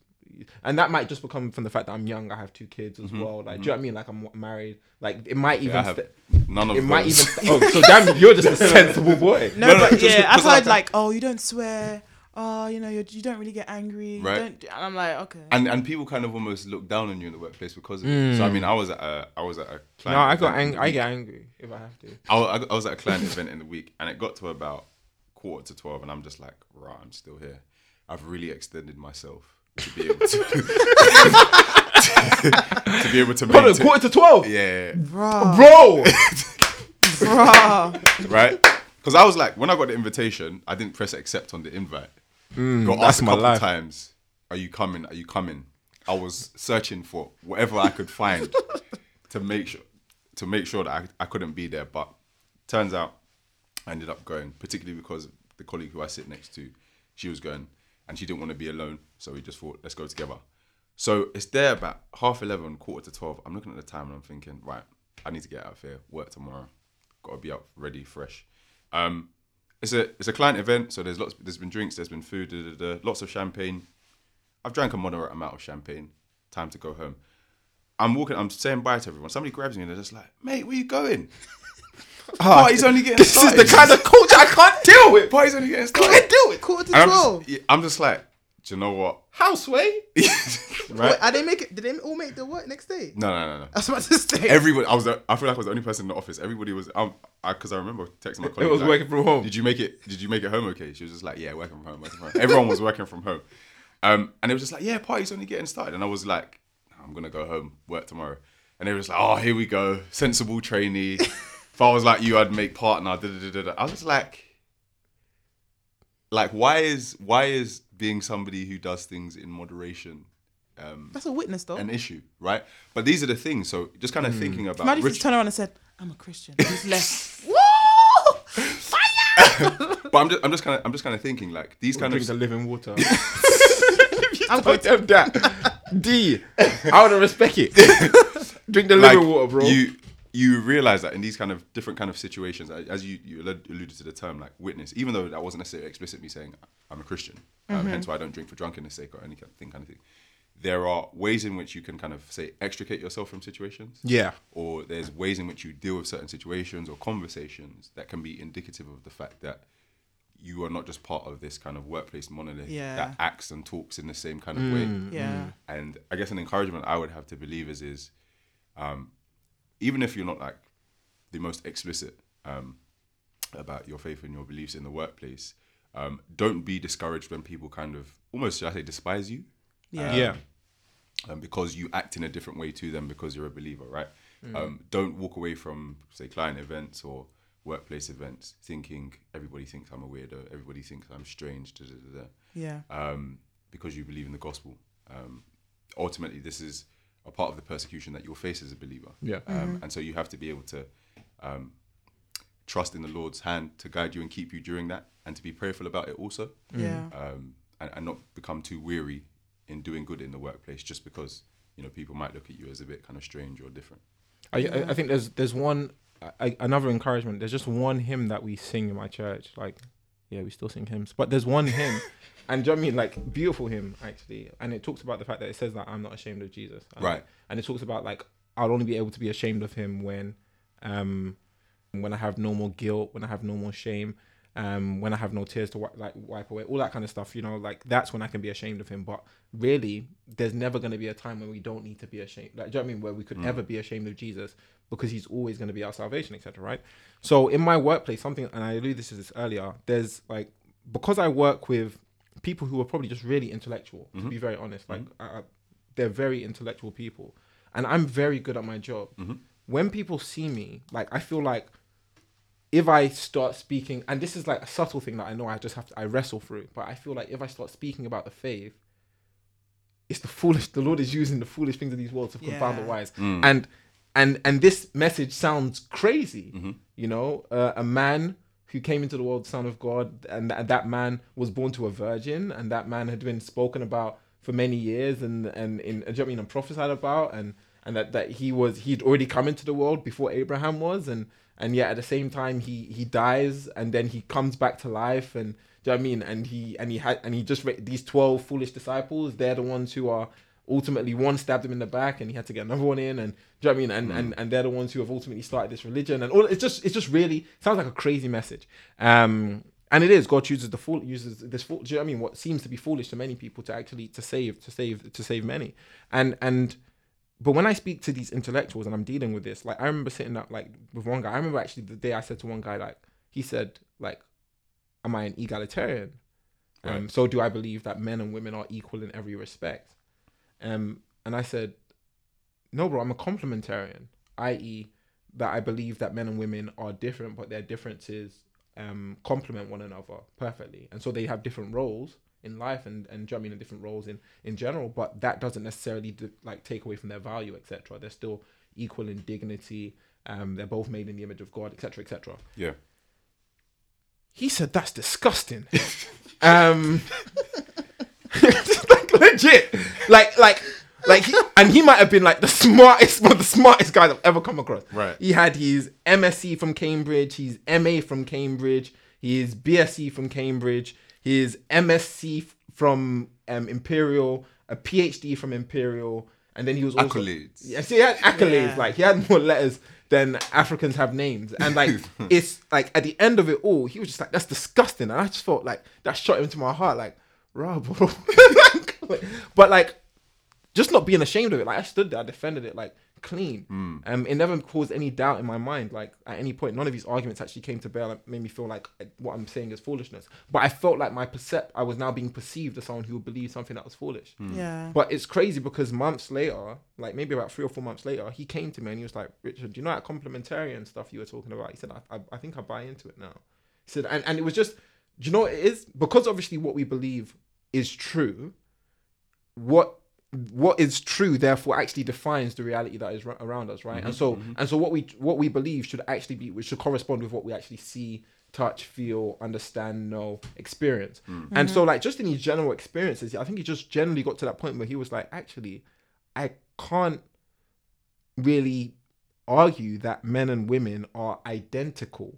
and that might just become from the fact that I'm young I have two kids as well like do you know what I mean like I'm married like it might even Mm-hmm, I have st- none of it might even those. oh so damn you're just a sensible boy No, No, no, but just yeah, I've because I- heard like, oh, you don't swear. Oh, you know, you're, you don't really get angry. Right. don't- And I'm like, okay. and and people kind of almost look down on you in the workplace because of it. So I hmm. mean, I was at a I was at a no client I got event in ang- I get angry if I have to I, I I was at a client event in the week, and it got to about quarter to twelve, and I'm just like, right, I'm still here. I've really extended myself to be able to to be able to Hold on, maintain. quarter to twelve Yeah, Bruh. bro Bruh. right. Because I was like, when I got the invitation, I didn't press accept on the invite. Got that's asked a couple life. times, "Are you coming? Are you coming?" I was searching for whatever I could find to make sure to make sure that I, I couldn't be there. But turns out I ended up going, particularly because the colleague who I sit next to, she was going, and she didn't want to be alone, so we just thought let's go together. So it's there about half eleven, quarter to twelve. I'm looking at the time and I'm thinking, right, I need to get out of here. Work tomorrow. Got to be up, ready, fresh. Um, it's a it's a client event, so there's lots. There's been drinks, there's been food, da, da, da, lots of champagne. I've drank a moderate amount of champagne. Time to go home. I'm walking. I'm saying bye to everyone. Somebody grabs me and they're just like, "Mate, where you going?" Party's only getting This is the kind of culture I can't deal with. Party's only getting started. Can't deal with. Quarter to And I'm twelve. just, yeah, I'm just like, do you know what? Houseway. right? Wait, are they make it? Did they all make the work next day? No, no, no, no. I was about to say. Everybody, I was. The, I feel like I was the only person in the office. Everybody was. Um, because I, remember texting my colleague. It was like, working from home. Did you make it? Did you make it home okay? She was just like, yeah, working from home. Working from home. Everyone was working from home. Um, and it was just like, yeah, party's only getting started. And I was like, I'm gonna go home, work tomorrow. And they was like, oh, here we go, sensible trainee. if I was like you, I'd make partner. Da, da, da, da, da. I was just like, like, why is why is being somebody who does things in moderation um, That's a witness, though. an issue, right? But these are the things. So just kind of thinking about Imagine if rich- you turned around and said, "I'm a Christian." He's left. but I'm just, I'm just kind of, I'm just kind of thinking like these kind Drink of the living water. I'm Told going them that. D. I would respect it. Drink the like living water, bro. you you realize that in these kind of different kind of situations, as you you alluded to the term like witness, even though that wasn't necessarily explicit me saying I'm a Christian, um, hence why I don't drink for drunkenness sake or any kind of thing, kind of thing. There are ways in which you can kind of say extricate yourself from situations. yeah. or there's ways in which you deal with certain situations or conversations that can be indicative of the fact that you are not just part of this kind of workplace monolith Yeah. that acts and talks in the same kind of way. Yeah. And I guess an encouragement I would have to believers is, um, even if you're not like the most explicit um, about your faith and your beliefs in the workplace, um, don't be discouraged when people kind of almost, should I say, despise you Yeah. yeah. um, because you act in a different way to them because you're a believer, right? Mm. Um, don't walk away from say client events or workplace events thinking everybody thinks I'm a weirdo, everybody thinks I'm strange, da, da, da, da, Yeah. um, because you believe in the gospel. Um, ultimately, this is a part of the persecution that you'll face as a believer. Yeah. Um, Mm-hmm. And so you have to be able to um, trust in the Lord's hand to guide you and keep you during that, and to be prayerful about it also Yeah. um, and, and not become too weary in doing good in the workplace just because you know people might look at you as a bit kind of strange or different. I, I, I think there's there's one I, another encouragement. There's just one hymn that we sing in my church. Like, yeah, we still sing hymns, but there's one hymn, and do you know what I mean? Like, beautiful hymn actually, and it talks about the fact that it says that I'm not ashamed of Jesus. And- Right. And it talks about like I'll only be able to be ashamed of him when, um, when I have no more guilt, when I have no more shame. Um, when I have no tears to wi- like wipe away, all that kind of stuff, you know, like that's when I can be ashamed of him. But really, there's never going to be a time when we don't need to be ashamed. Like, do you know what I mean? Where we could ever be ashamed of Jesus because he's always going to be our salvation, etc. Right? So in my workplace, something, and I alluded to this earlier. There's like because I work with people who are probably just really intellectual. To mm-hmm. be very honest, like I, I- they're very intellectual people, and I'm very good at my job. Mm-hmm. When people see me, like I feel like if I start speaking, and this is like a subtle thing that I know I just have to I wrestle through, but I feel like if I start speaking about the faith, it's the foolish. The Lord is using the foolish things of these worlds to confound the Yeah. wise, mm. and and and this message sounds crazy. You know, uh, a man who came into the world, Son of God, and, and that man was born to a virgin, and that man had been spoken about for many years, and and in uh, do you know I mean, and prophesied about, and and that that he was he'd already come into the world before Abraham was, and and yet at the same time he he dies, and then he comes back to life, and do you know I mean? And he and he had and he just these twelve foolish disciples. They're the ones who are ultimately one stabbed him in the back, and he had to get another one in. And do you know what I mean? And and and they're the ones who have ultimately started this religion. And all it's just it's just really sounds like a crazy message. Um, and it is God chooses the fool uses this fool. Do you know what I mean? What seems to be foolish to many people to actually to save to save to save many. And and but when I speak to these intellectuals and I'm dealing with this, like I remember sitting up like with one guy. I remember actually the day I said to one guy like he said like, "Am I an egalitarian? Um, so do I believe that men and women are equal in every respect?" Um, and I said, "No, bro. I'm a complementarian, i.e., that I believe that men and women are different, but their differences um, complement one another perfectly, and so they have different roles." in life and and do you know I mean in different roles in in general but that doesn't necessarily d- like take away from their value etc they're still equal in dignity um they're both made in the image of god etc etc Yeah. he said that's disgusting um like legit, like like like, he, and he might have been like the smartest, one of the smartest guys I've ever come across. Right. He had his MSc from Cambridge, his MA from Cambridge, his BSc from Cambridge, his MSc from um, Imperial, a PhD from Imperial, and then he was also Accolades. Yes, he had accolades. Yeah. Like he had more letters than Africans have names, and like it's like at the end of it all, he was just like, "That's disgusting," and I just felt like that shot into my heart, like, "Rah, bro." but like, just not being ashamed of it. Like I stood there, I defended it like clean. Um, it never caused any doubt in my mind. Like at any point, none of these arguments actually came to bear. Like, made me feel like what I'm saying is foolishness. But I felt like my percept, I was now being perceived as someone who would believe something that was foolish. Yeah. But it's crazy because months later, like maybe about three or four months later, he came to me and he was like, Richard, do you know that complementarian stuff you were talking about? He said, I, I, I think I buy into it now. He said, and, and it was just, do you know what it is? Because obviously what we believe is true, what what is true therefore actually defines the reality that is ra- around us right? And mm-hmm, so mm-hmm. and so what we what we believe should actually be which should correspond with what we actually see touch feel understand know experience. Mm. And so mm-hmm. like just in his general experiences i think he just generally got to that point where he was like actually i can't really argue that men and women are identical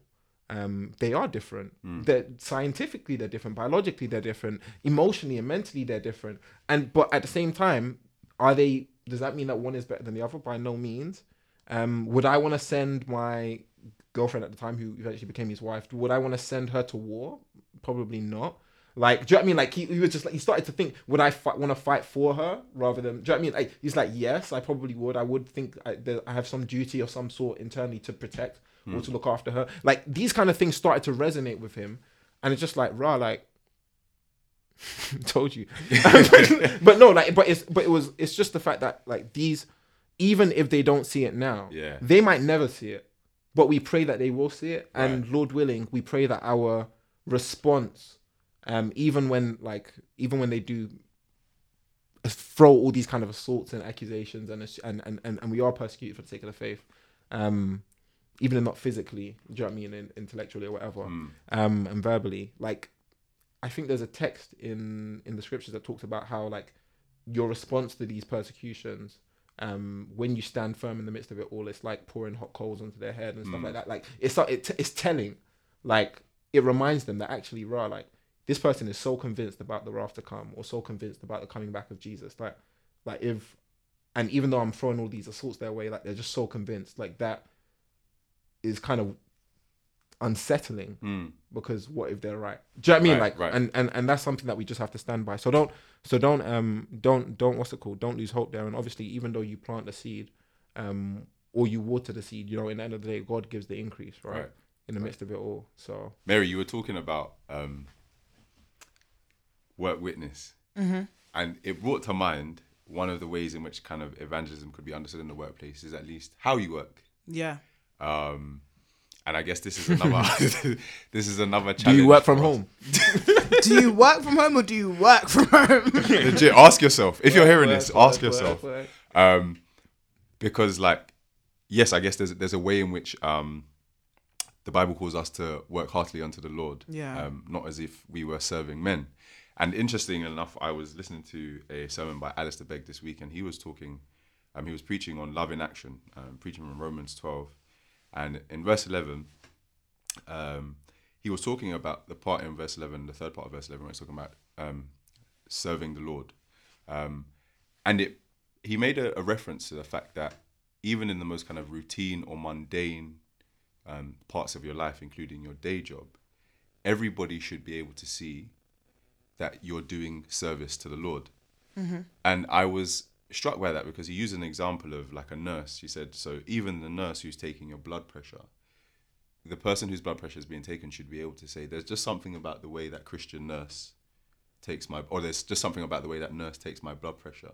um, they are different. They're scientifically they're different, biologically they're different, emotionally and mentally they're different. And but at the same time, are they? Does that mean that one is better than the other? By no means. Um, would I want to send my girlfriend at the time, who eventually became his wife, would I want to send her to war? Probably not. Like, do you know what I mean? Like, he, he was just like, he started to think, would I fi- want to fight for her rather than, do you know what I mean? Like, he's like, yes, I probably would. I would think I, that I have some duty of some sort internally to protect or to look after her. Like, these kind of things started to resonate with him. And it's just like, rah, like, told you. but no, like, but it's, but it was, it's just the fact that, like, these, even if they don't see it now, Yeah. they might never see it. But we pray that they will see it. And Right. Lord willing, we pray that our response um, even when like even when they do throw all these kind of assaults and accusations and and and, and, and we are persecuted for the sake of the faith um even if not physically do you know what i mean in, intellectually or whatever um and verbally like i think there's a text in in the scriptures that talks about how like your response to these persecutions um when you stand firm in the midst of it all it's like pouring hot coals onto their head and stuff like that. Like it's it, it's telling. Like it reminds them that actually raw like this person is so convinced about the wrath to come or so convinced about the coming back of jesus like like if and even though i'm throwing all these assaults their way like they're just so convinced like that is kind of unsettling because what if they're right? Do you know what i mean? Right, like right. and, and and that's something that we just have to stand by. So don't so don't um don't don't what's it called? Don't lose hope there. And obviously even though you plant the seed um or you water the seed you know in the end of the day god gives the increase right, Right. in the midst of it all. So. Mary, you were talking about um, work witness, and it brought to mind one of the ways in which kind of evangelism could be understood in the workplace is at least how you work. Yeah. Um, and I guess this is another this is another challenge. do you work from us. home do you work from home or do you work from home? Legit, ask yourself if you're hearing Work, this. work, ask work, yourself, work. um, because like, yes, I guess there's there's a way in which um, the Bible calls us to work heartily unto the Lord, Yeah. um, not as if we were serving men. And interesting enough, I was listening to a sermon by Alistair Begg this week, and he was talking, um, he was preaching on love in action, um, preaching from Romans 12, and in verse 11, um, he was talking about the part in verse 11, the third part of verse 11, where he's talking about um, serving the Lord. Um, and it, he made a, a reference to the fact that even in the most kind of routine or mundane um, parts of your life, including your day job, everybody should be able to see that you're doing service to the Lord. And I was struck by that because he used an example of like a nurse. He said, so even the nurse who's taking your blood pressure, the person whose blood pressure is being taken should be able to say, there's just something about the way that Christian nurse takes my, or there's just something about the way that nurse takes my blood pressure.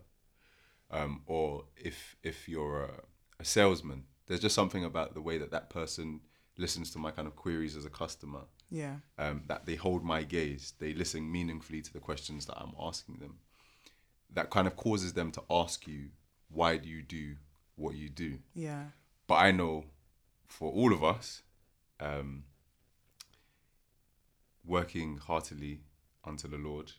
Um, or if if you're a, a salesman, there's just something about the way that that person listens to my kind of queries as a customer yeah. um, that they hold my gaze, they listen meaningfully to the questions that I'm asking them. That kind of causes them to ask you, why do you do what you do? Yeah. But I know for all of us, um, working heartily unto the Lord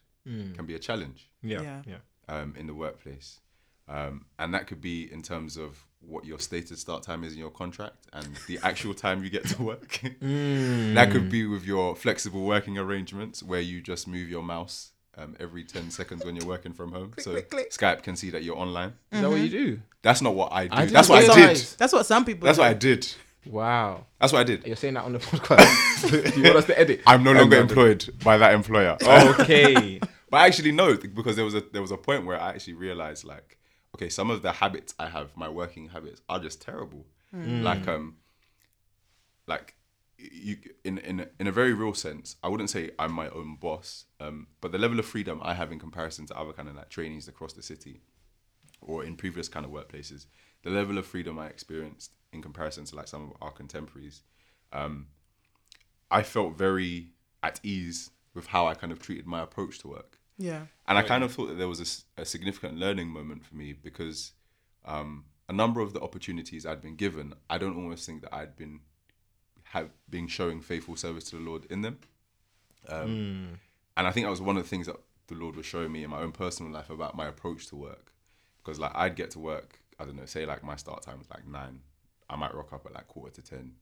can be a challenge Yeah, Yeah. yeah. um, in the workplace. Um, and that could be in terms of what your stated start time is in your contract and the actual time you get to work. That could be with your flexible working arrangements where you just move your mouse um, every 10 seconds when you're working from home. so click, click. Skype can see that you're online. Is that what you do? That's not what I do. I didn't That's what I did. realise. That's what some people. That's do. what I did. Wow. That's what I did. You're saying that on the podcast. you want us to edit? I'm no longer employed by that employer. Okay. But actually, no, because there was a there was a point where I actually realized like, okay, some of the habits I have, my working habits, are just terrible. Like um, like you in in a, in a very real sense, I wouldn't say I'm my own boss. Um, but the level of freedom I have in comparison to other kind of like trainees across the city, or in previous kind of workplaces, the level of freedom I experienced in comparison to like some of our contemporaries, um, I felt very at ease with how I kind of treated my approach to work. Yeah. And I kind of thought that there was a significant learning moment for me because um, a number of the opportunities I'd been given, I don't almost think that I'd been have been showing faithful service to the Lord in them. Um, And I think that was one of the things that the Lord was showing me in my own personal life about my approach to work. Because like I'd get to work, I don't know, say like my start time was like nine, I might rock up at like quarter to ten.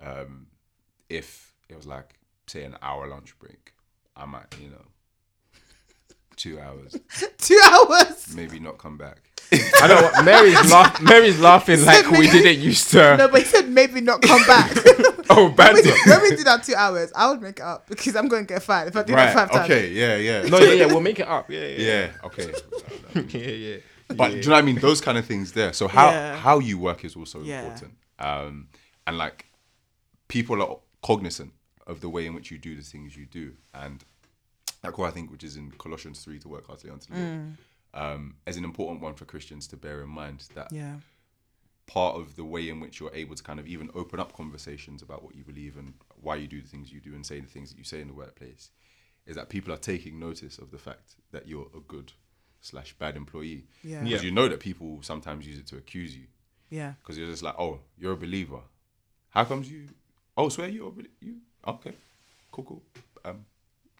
Um, if it was like say an hour lunch break, I might you know two hours Two hours. maybe not come back. I know what Mary's laugh. Mary's laughing like we didn't used to. No, but he said maybe not come back. oh, let, When, banter. let do that two hours. I would make it up because I'm going to get fired if I do that right? five times. Okay. Yeah. Yeah. No, yeah, yeah. We'll make it up. Yeah, yeah, Yeah. Okay. yeah, yeah. But do you know what I mean? Those kind of things there. So how Yeah. how you work is also Yeah. important. Um, and like people are cognizant of the way in which you do the things you do, and like what I think, which is in Colossians three, to work heartily unto the Lord, um, is an important one for Christians to bear in mind that Yeah. part of the way in which you're able to kind of even open up conversations about what you believe and why you do the things you do and say the things that you say in the workplace is that people are taking notice of the fact that you're a good slash bad employee. Yeah. Because Yeah. you know that people sometimes use it to accuse you. Yeah. Because you're just like, oh, you're a believer. How comes you? Oh, swear you're a belie- you? Okay, cool, cool. Um,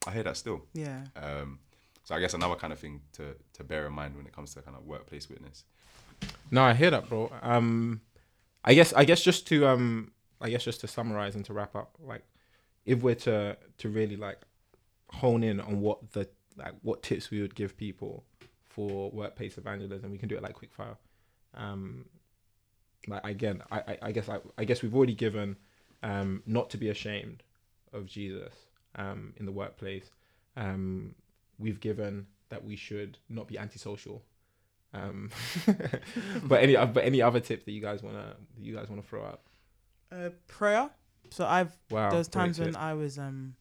I hear that still. Yeah. Um, so I guess another kind of thing to to bear in mind when it comes to kind of workplace witness. No, I hear that, bro. Um, I guess, I guess just to um, I guess just to summarize and to wrap up, like, if we're to to really like hone in on what the like what tips we would give people for workplace evangelism, we can do it like quick fire. Um, like again, I, I, I guess I, I guess we've already given um, not to be ashamed of Jesus um, in the workplace. Um, we've given that we should not be antisocial. Um, but any but any other tips that you guys wanna that you guys wanna throw out? Uh, prayer. So I've Wow, those great times when. I was um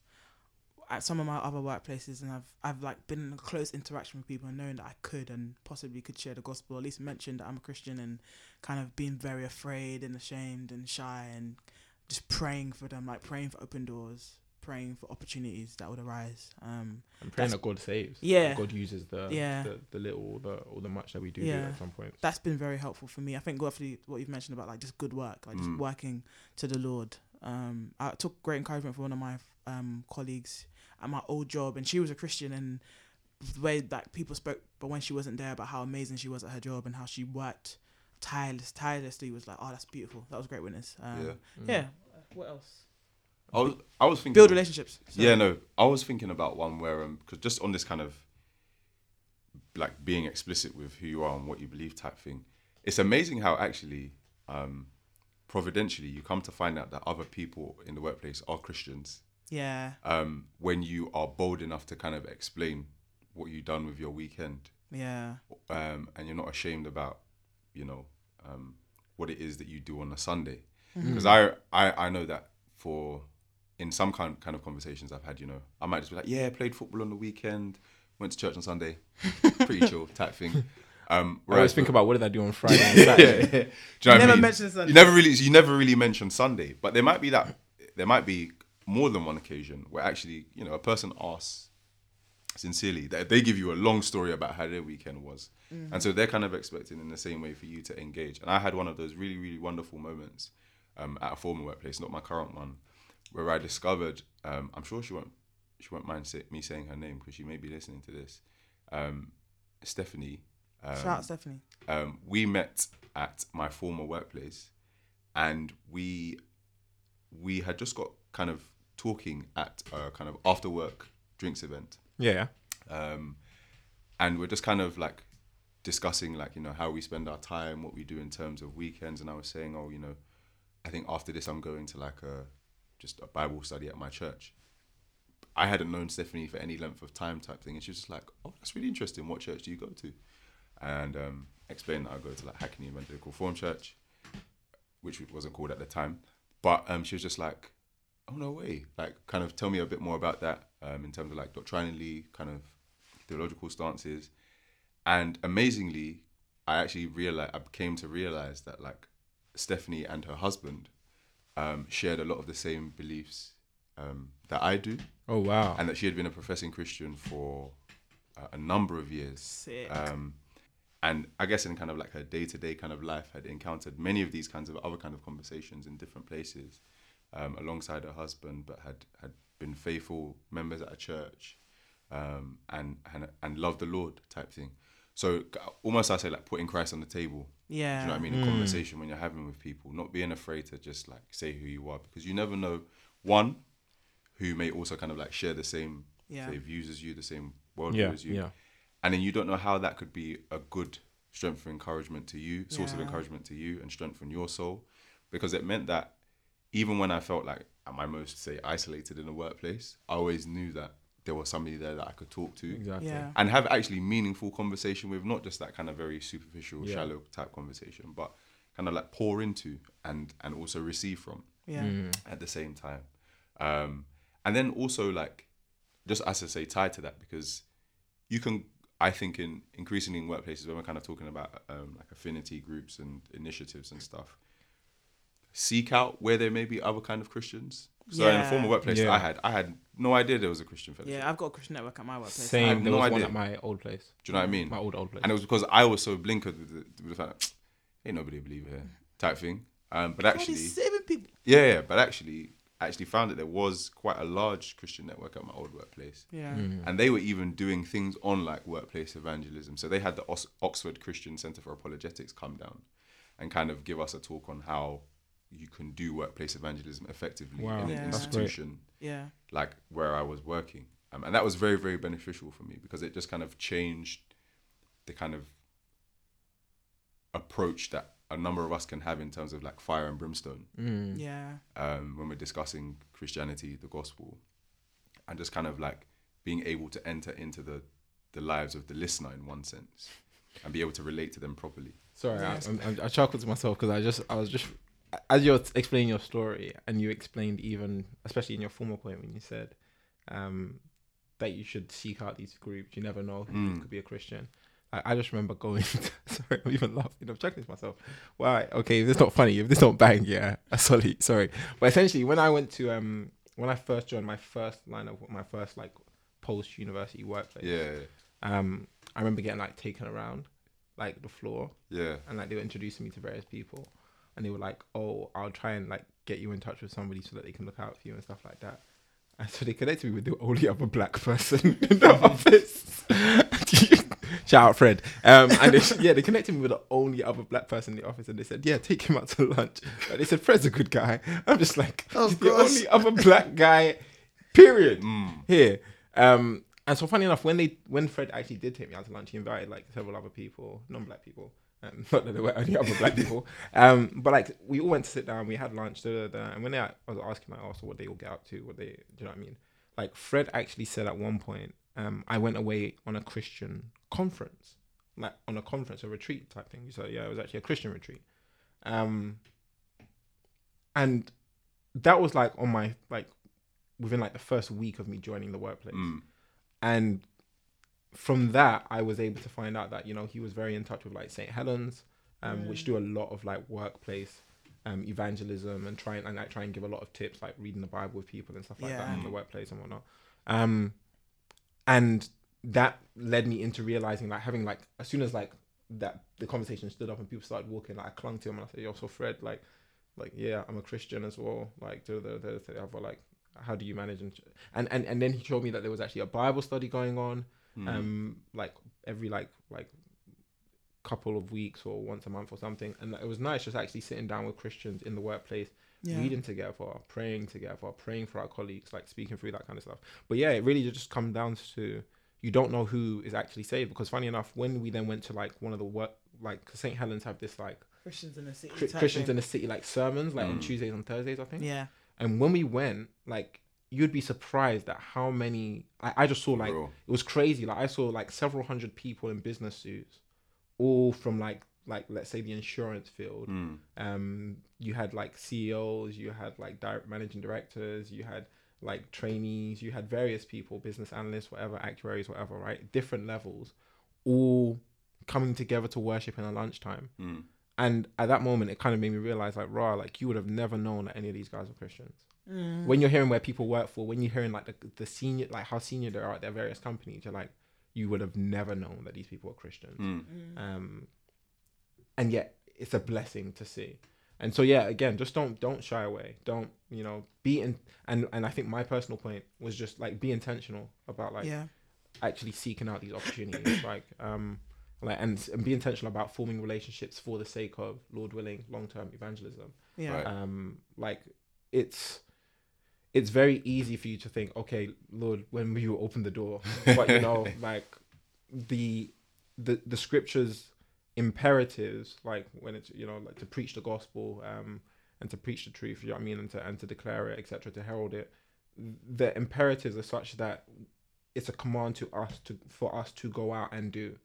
at some of my other workplaces and I've I've like been in close interaction with people and knowing that I could and possibly could share the gospel, at least mention that I'm a Christian and kind of being very afraid and ashamed and shy and just praying for them, like praying for open doors, praying for opportunities that would arise. Um I'm praying that God saves. Yeah. God uses the Yeah. the, the little the or the much that we do, do at some point. that's been very helpful for me. I think roughly what you've mentioned about like just good work, like just Mm. working to the Lord. Um, I took great encouragement from one of my um, colleagues at my old job, and she was a Christian, and the way that people spoke, but when she wasn't there, about how amazing she was at her job and how she worked tireless, tirelessly, was like, oh, that's beautiful. That was a great witness. Um, Yeah. yeah. What else? I was I was thinking Build relationships. So- Yeah, no, I was thinking about one where um, because just on this kind of like being explicit with who you are and what you believe type thing, it's amazing how actually um, providentially you come to find out that other people in the workplace are Christians Yeah. um, when you are bold enough to kind of explain what you've done with your weekend Yeah. um, and you're not ashamed about, you know, um, what it is that you do on a Sunday. Because I, I, I know that for in some kind kind of conversations I've had, you know, I might just be like, yeah, played football on the weekend, went to church on Sunday, pretty chill type thing. Um, I always whereas think about what did I do on Friday. and Saturday. do you know what I Never mean? mention Sunday. You never really, you never really mention Sunday, but there might be that, there might be more than one occasion where actually, you know, a person asks sincerely that they give you a long story about how their weekend was, and so they're kind of expecting in the same way for you to engage. And I had one of those really, really wonderful moments um, at a former workplace, not my current one, where I discovered, um, I'm sure she won't she won't mind say, me saying her name because she may be listening to this. Um, Stephanie. Um, Shout out Stephanie. um, we met at my former workplace, and we we had just got kind of talking at a kind of after work drinks event, Yeah. um, and we're just kind of like discussing like you know how we spend our time, what we do in terms of weekends, and I was saying, oh, you know, I think after this I'm going to like a just a Bible study at my church. I hadn't known Stephanie for any length of time, type thing, and she was just like, "Oh, that's really interesting. What church do you go to?" And um, explained that I go to like Hackney Evangelical Reformed Church, which wasn't called at the time. But um, she was just like, "Oh no way!" Like, kind of tell me a bit more about that um, in terms of like doctrinally, kind of theological stances. And amazingly, I actually realized I came to realize that like Stephanie and her husband um, shared a lot of the same beliefs um, that I do, Oh wow. and that she had been a professing Christian for uh, a number of years. Sick. Um, and I guess in kind of like her day to day kind of life, had encountered many of these kinds of other kind of conversations in different places, um, alongside her husband, but had had been faithful members at a church, um, and and and loved the Lord type thing. So almost I say like putting Christ on the table. Do Yeah. you know what I mean? In mm. conversation when you're having with people, not being afraid to just like say who you are because you never know one who may also kind of like share the same Yeah. say, views as you, the same worldview Yeah, as you, yeah. and then you don't know how that could be a good strength of encouragement to you, source of encouragement to you, and strengthen your soul, because it meant that even when I felt like at my most say isolated in the workplace, I always knew that there was somebody there that I could talk to Exactly. Yeah. and have actually meaningful conversation with, not just that kind of very superficial, Yeah. shallow type conversation, but kind of like pour into and and also receive from Yeah. Mm. at the same time. Um, and then also like just as I say, tied to that because you can I think in increasingly in workplaces when we're kind of talking about um, like affinity groups and initiatives and stuff, seek out where there may be other kind of Christians. So in a former workplace that I had, I had no idea there was a Christian fellowship. Yeah, I've got a Christian network at my workplace. I Same. had There no was one idea. at my old place. Do you know what I mean? My old old place. And it was because I was so blinkered with the, with the fact ain't nobody believe here type thing. Um, but actually, he's saving people. yeah, yeah, but actually, I actually found that there was quite a large Christian network at my old workplace, Yeah. and they were even doing things on like workplace evangelism. So they had the Os- Oxford Christian Centre for Apologetics come down and kind of give us a talk on how you can do workplace evangelism effectively Wow, in Yeah. an institution Yeah. like where I was working, um, and that was very very beneficial for me because it just kind of changed the kind of approach that a number of us can have in terms of like fire and brimstone Mm. Yeah. um, when we're discussing Christianity, the gospel, and just kind of like being able to enter into the the lives of the listener in one sense and be able to relate to them properly. Sorry, Yeah. I, I'm- I, I chuckled to myself because I just, I was just, as you're explaining your story, and you explained even, especially in your former point when you said um, that you should seek out these groups. You never know who Mm. could be a Christian. I, I just remember going. sorry, I'm even laughing. I'm chuckling to myself. Why? Okay, if this not funny, if this don't bang, yeah, sorry, sorry. But essentially, when I went to um, when I first joined my first line of my first like post university workplace, Yeah, um, I remember getting like taken around like the floor yeah, and like they were introducing me to various people and they were like oh i'll try and like get you in touch with somebody so that they can look out for you and stuff like that. And so they connected me with the only other black person in the office. Shout out fred. Um and they, yeah they connected me with the only other black person in the office and they said yeah take him out to lunch. And they said fred's a good guy. I'm just like he's the only other black guy period here. Um and so funny enough when they when fred actually did take me out to lunch he invited like several other people non-black people um, not that there were any other black people. Um but like we all went to sit down we had lunch da, da, da, and when they, i was asking my also what they all get up to what they do you know what i mean? Like fred actually said at one point um i went away on a christian conference. Like on a conference a retreat type thing. So yeah it was actually a christian retreat. Um and that was like on my like within like the first week of me joining the workplace. Mm, and from that i was able to find out that you know he was very in touch with like st helens um, which do a lot of like workplace um, evangelism and try and, and like try and give a lot of tips like reading the bible with people and stuff like that in the workplace and whatnot. Um, and that led me into realizing like having like as soon as like that the conversation stood up and people started walking like i clung to him and i said yo so fred like like yeah i'm a christian as well like the the, the, the other like how do you manage? And and and, and then he showed me that there was actually a bible study going on Hmm. um like every like like couple of weeks or once a month or something and it was nice just actually sitting down with christians in the workplace Yeah. reading together praying together praying for our colleagues like speaking through that kind of stuff but yeah it really just comes down to you don't know who is actually saved because funny enough when we then went to like one of the work like 'cause st helens have this like Christians in the city. Christians thing. in the city like sermons like on tuesdays and thursdays i think Yeah. and when we went, like you'd be surprised at how many I, I just saw like it was crazy. Like I saw like several hundred people in business suits, all from like like let's say the insurance field. Hmm. Um, you had like CEOs, you had like direct managing directors, you had like trainees, you had various people, business analysts, whatever, actuaries, whatever, right? Different levels, all coming together to worship in a lunchtime. And at that moment, it kind of made me realize, like, raw, like you would have never known that any of these guys were Christians. When you're hearing where people work for, when you're hearing like the, the senior, like how senior they are at their various companies, you're like, you would have never known that these people were Christians. Um, and yet it's a blessing to see. And so yeah, again, just don't don't shy away. Don't you know be in and and I think my personal point was just like be intentional about like Yeah. actually seeking out these opportunities like um like and, and be intentional about forming relationships for the sake of lord willing long-term evangelism Yeah. Right. um like it's it's very easy for you to think okay lord when will you open the door. But you know like the the the scriptures imperatives like when it's you know like to preach the gospel um and to preach the truth you know what i mean and to and to declare it etc to herald it the imperatives are such that it's a command to us to for us to go out and do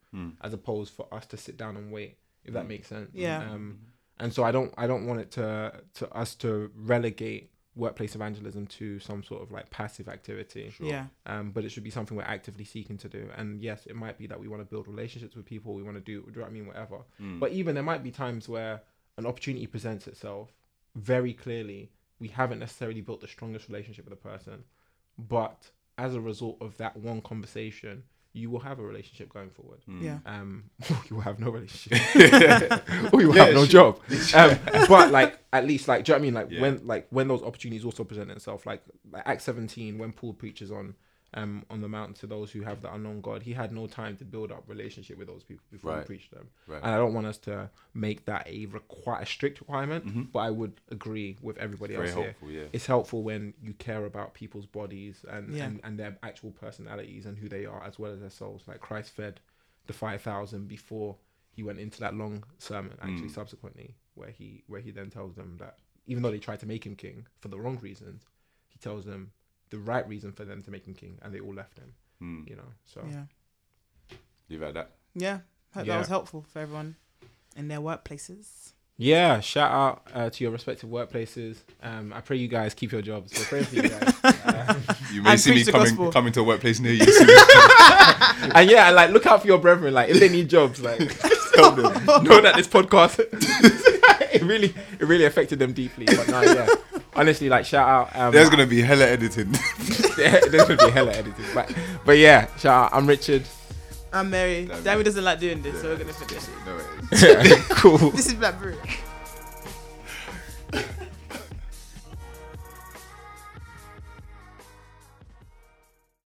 as opposed for us to sit down and wait if that makes sense. Yeah. um and so i don't i don't want it to to us to relegate workplace evangelism to some sort of like passive activity Yeah. um, but it should be something we're actively seeking to do. And yes, it might be that we want to build relationships with people, we want to do, do you know what I mean, whatever. But even there might be times where an opportunity presents itself very clearly. We haven't necessarily built the strongest relationship with the person, but as a result of that one conversation, you will have a relationship going forward. Yeah. Um, you will have no relationship, or you will have no job. Um, but like at least like, do you know what I mean? Like Yeah. when like when those opportunities also present itself, like like Act seventeen, when Paul preaches on um on the mountain to those who have the unknown God, he had no time to build up relationship with those people before he preached them. Right. And I don't want us to make that a require a strict requirement, but I would agree with everybody Mm-hmm. Very else helpful, here. yeah. It's helpful when you care about people's bodies and, Yeah. and and their actual personalities and who they are as well as their souls. Like Christ fed the five thousand before he went into that long sermon. Actually, subsequently, where he where he then tells them that even though they tried to make him king for the wrong reasons, he tells them the right reason for them to make him king, and they all left him. You know, so Yeah. Leave it at that. Yeah. Hope Yeah. that was helpful for everyone in their workplaces. yeah. Shout out uh, to your respective workplaces. Um, I pray you guys keep your jobs. We're praying for you guys. Um, You may see me coming gospel. coming to a workplace near you. and yeah, like look out for your brethren. Like if they need jobs, like tell them. know that this podcast it really it really affected them deeply. But no, yeah, honestly, like shout out. Um, There's gonna be hella editing. there's gonna be hella editing, but but yeah, shout out. I'm Richard. I'm Mary. Damn. Dammy doesn't like doing this, so we're gonna finish it. no, it- cool. This is Black Berea.